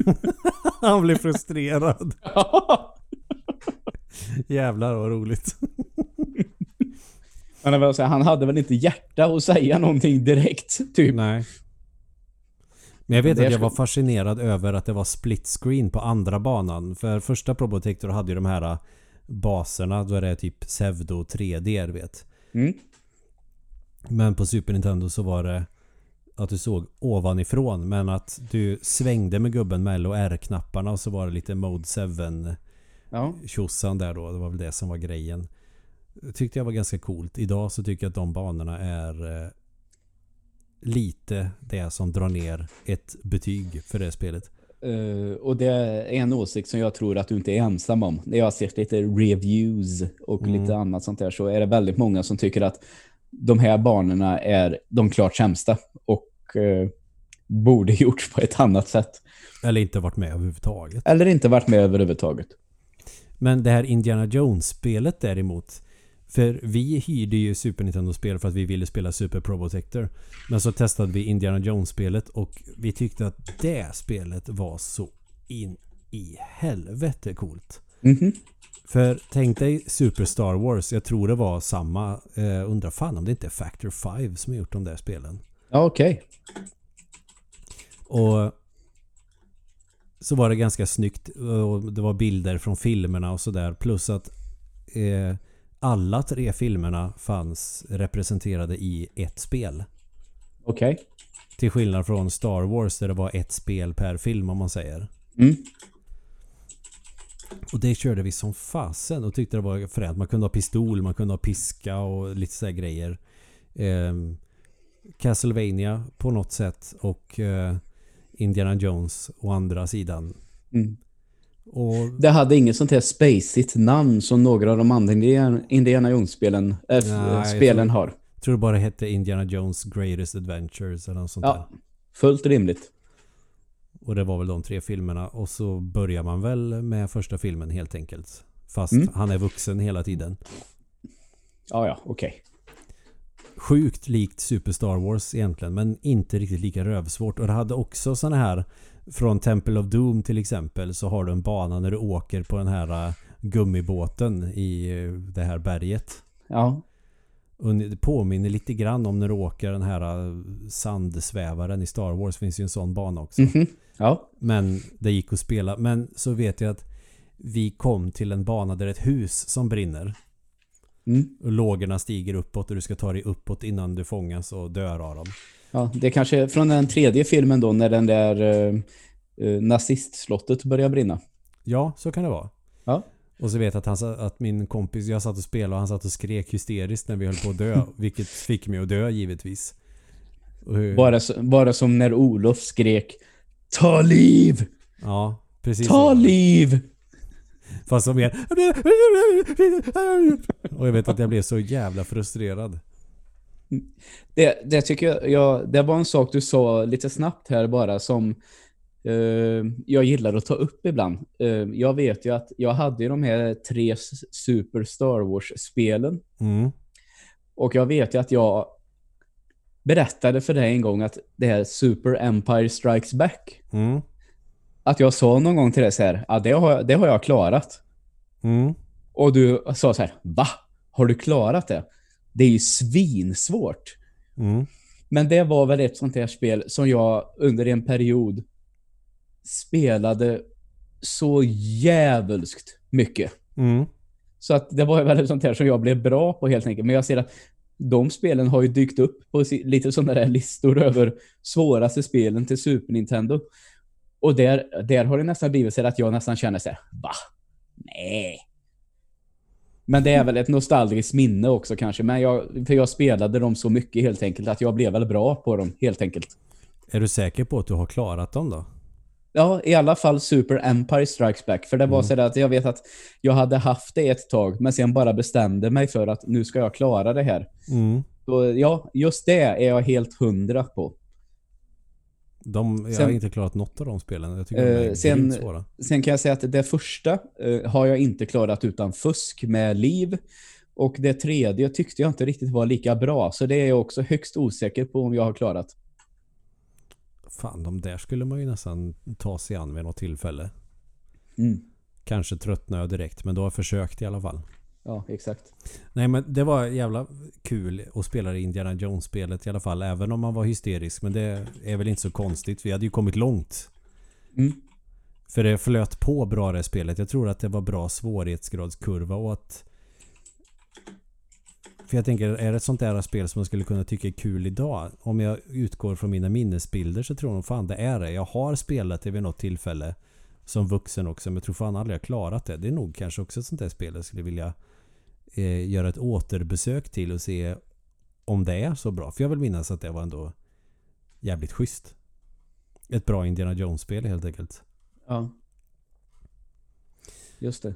Han blir frustrerad. Jävlar vad roligt. Men det så här, han hade väl inte hjärta att säga någonting direkt, typ. Nej. Men jag vet Det att jag var fascinerad över att det var split screen på andra banan. För första Probotector hade ju de här äh, baserna då det är typ pseudo 3D, du vet. Mm. Men på Super Nintendo så var det att du såg ovanifrån men att du svängde med gubben och R-knapparna och så var det lite Mode 7 Ja. tjosan där då. Det var väl det som var grejen. Tyckte jag var ganska coolt. Idag så tycker jag att de banorna är eh, lite det som drar ner ett betyg för det spelet. Eh, och det är en åsikt som jag tror att du inte är ensam om. När jag har sett lite reviews och Mm. lite annat sånt där så är det väldigt många som tycker att de här banorna är de klart sämsta och eh, borde gjorts på ett annat sätt. Eller inte varit med överhuvudtaget. Eller inte varit med överhuvudtaget. Men det här Indiana Jones-spelet däremot. För vi hyrde ju Super Nintendo-spel för att vi ville spela Super Probotector. Men så testade vi Indiana Jones-spelet och vi tyckte att det spelet var så in i helvete coolt. Mhm. För tänk dig Super Star Wars. Jag tror det var samma. Eh, undrar fan om det inte är Factor 5 som har gjort de där spelen. Ja, okej. Och så var det ganska snyggt och det var bilder från filmerna och sådär. Plus att eh, alla tre filmerna fanns representerade i ett spel. Okej. Till skillnad från Star Wars där det var ett spel per film om man säger. Mm. Och det körde vi som fasen och tyckte det var fränt. Man kunde ha pistol, man kunde ha piska och lite sådär grejer. Ehm, Castlevania på något sätt och eh, Indiana Jones å andra sidan. Mm. Och Det hade inget sånt här spacigt namn som några av de andra Indiana, Jones-spelen äh, jag spelen tror- har. tror det bara hette Indiana Jones Greatest Adventures eller något sånt Ja, där. fullt rimligt. Och det var väl de tre filmerna. Och så börjar man väl med första filmen helt enkelt. Fast Mm. han är vuxen hela tiden. Ja, ja, okej. Sjukt likt Super Star Wars egentligen. Men inte riktigt lika rövsvårt. Och det hade också såna här från Temple of Doom till exempel. Så har du en bana när du åker på den här äh, gummibåten i äh, det här berget. Ja. Och det påminner lite grann om när du åker den här äh, sandsvävaren i Star Wars. finns ju en sån bana också. Mhm. Ja. Men det gick att spela. Men så vet jag att vi kom till en bana där ett hus som brinner. Mm. Och lågorna stiger uppåt och du ska ta dig uppåt innan du fångas och dör av dem. ja. Det är kanske från den tredje filmen då när den där uh, uh, nazistslottet börjar brinna. Ja, så kan det vara. Ja. Och så vet jag att, han, att min kompis, jag satt och spelade och han satt och skrek hysteriskt när vi höll på att dö. vilket fick mig att dö givetvis. Hur, Bara, så- bara som när Olof skrek Ta liv! Ja, precis Ta så. liv! Fast som mer... Och jag vet att jag blev så jävla frustrerad. Det, det tycker jag, jag, det var en sak du sa lite snabbt här bara som eh, jag gillar att ta upp ibland. Eh, jag vet ju att jag hade ju de här tre Super Star Wars-spelen Mm. och jag vet ju att jag berättade för dig en gång att det här Super Empire Strikes Back, Mm. Att jag sa någon gång till dig så här, ja det har, det har jag klarat. Mm. Och du sa så här, va? Har du klarat det? Det är ju svinsvårt. Mm. Men det var väl ett sånt här spel som jag under en period spelade så jävulskt mycket. Mm. Så att det var väl ett sånt här som jag blev bra på helt enkelt. Men jag ser att de spelen har ju dykt upp på lite sådana där listor över svåraste spelen till Super Nintendo. Och där, där har det nästan blivit så att jag nästan känner så här, va? Nej. Men det är väl ett nostalgiskt minne också kanske. Men jag, för jag spelade dem så mycket helt enkelt att jag blev väl bra på dem helt enkelt. Är du säker på att du har klarat dem då? Ja, i alla fall Super Empire Strikes Back. För det var Mm. så att jag vet att jag hade haft det ett tag, men sen bara bestämde mig för att nu ska jag klara det här. Mm. Så ja, just det är jag helt hundra på. De, jag Sen- har inte klarat något av de spelen. Jag tycker de Eh, är sen- svåra. Sen kan jag säga att det första eh, har jag inte klarat utan fusk med liv. Och det tredje tyckte jag inte riktigt var lika bra. Så det är jag också högst osäker på om jag har klarat. Fan, de där skulle man ju nästan ta sig an vid något tillfälle. Mm. Kanske tröttnar jag direkt, men då har jag försökt i alla fall. Ja, exakt. Nej men det var jävla kul att spela det Indiana Jones-spelet i alla fall. Även om man var hysterisk. Men det är väl inte så konstigt. Vi hade ju kommit långt. Mm. För det flöt på bra det spelet. Jag tror att det var bra svårighetsgradskurva och att... För jag tänker, är det ett sånt där spel som man skulle kunna tycka är kul idag? Om jag utgår från mina minnesbilder så tror jag fan det är det. Jag har spelat det vid något tillfälle. Som vuxen också, men jag tror fan aldrig jag klarat det. Det är nog kanske också ett sånt där spel jag skulle vilja eh, göra ett återbesök till och se om det är så bra. För jag vill minnas att det var ändå jävligt schysst. Ett bra Indiana Jones-spel helt enkelt. Ja. Just det.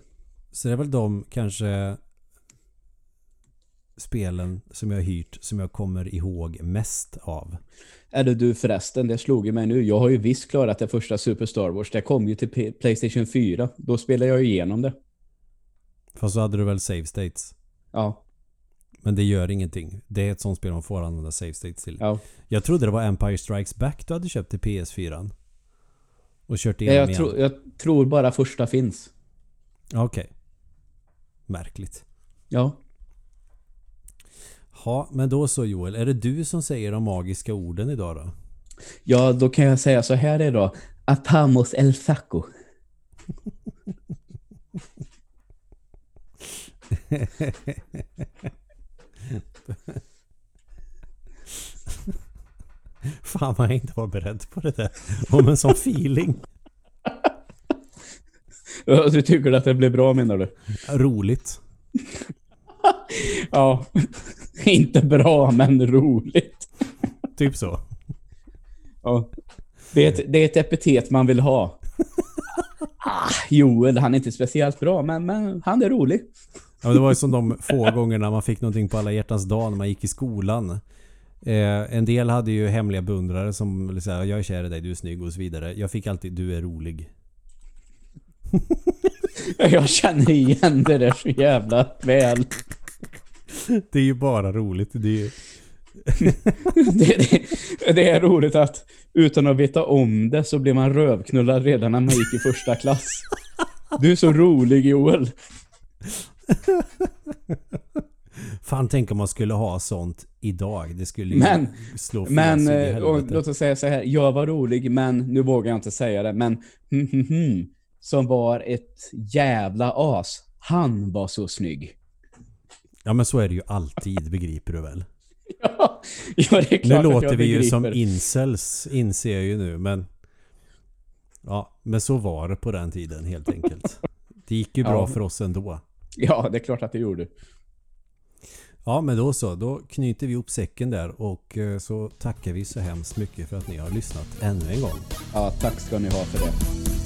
Så det är väl de kanske spelen som jag har hyrt som jag kommer ihåg mest av. Eller du förresten, det slog ju mig nu. Jag har ju visst klarat det första Super Star Wars. Det kom ju till Playstation 4. Då spelade jag ju igenom det. Fast så hade du väl save states. Ja. Men det gör ingenting. Det är ett sånt spel man får använda save states till. ja. Jag trodde det var Empire Strikes Back du hade köpt till PS4. Och kört Ja, igenom Jag, igen. tro, jag tror bara första finns. Okej. Märkligt. Ja. Ja, men då så Joel. Är det du som säger de magiska orden idag då? Ja, då kan jag säga så här idag. Apamos el saco. Fan vad jag inte var beredd på det där. Om en sån feeling. Ja, Du tycker att det blir bra menar du? Roligt. Ja. Inte bra, men roligt. Typ så. Ja. Det, är ett, det är ett epitet man vill ha. Ah, Joel, han är inte speciellt bra, men, men han är rolig. Ja, det var ju som de få gångerna man fick någonting på alla hjärtans dag när man gick i skolan. Eh, en del hade ju hemliga beundrare som säga jag är kär i dig, du är snygg och så vidare. Jag fick alltid du är rolig. Jag känner igen det där så jävla väl. Det är ju bara roligt. Det är ju... Det, det, det är roligt att utan att veta om det så blir man rövknullad redan när man gick i första klass. Du är så rolig Joel. Fan tänk om man skulle ha sånt idag. Det skulle ju Men- slå Men, eh, och, låt oss säga så här. Jag var rolig, men nu vågar jag inte säga det. Men hm, hm, hm, som var ett jävla as. Han var så snygg. Ja men så är det ju alltid, begriper du väl? Ja, ja det är klart Nu låter vi ju som begriper. incels, inser jag ju nu, men... Ja, men så var det på den tiden helt enkelt. Det gick ju bra Ja. för oss ändå. Ja, det är klart att det gjorde. Ja, men då så. Då knyter vi ihop säcken där och eh, så tackar vi så hemskt mycket för att ni har lyssnat ännu en gång. Ja, tack ska ni ha för det.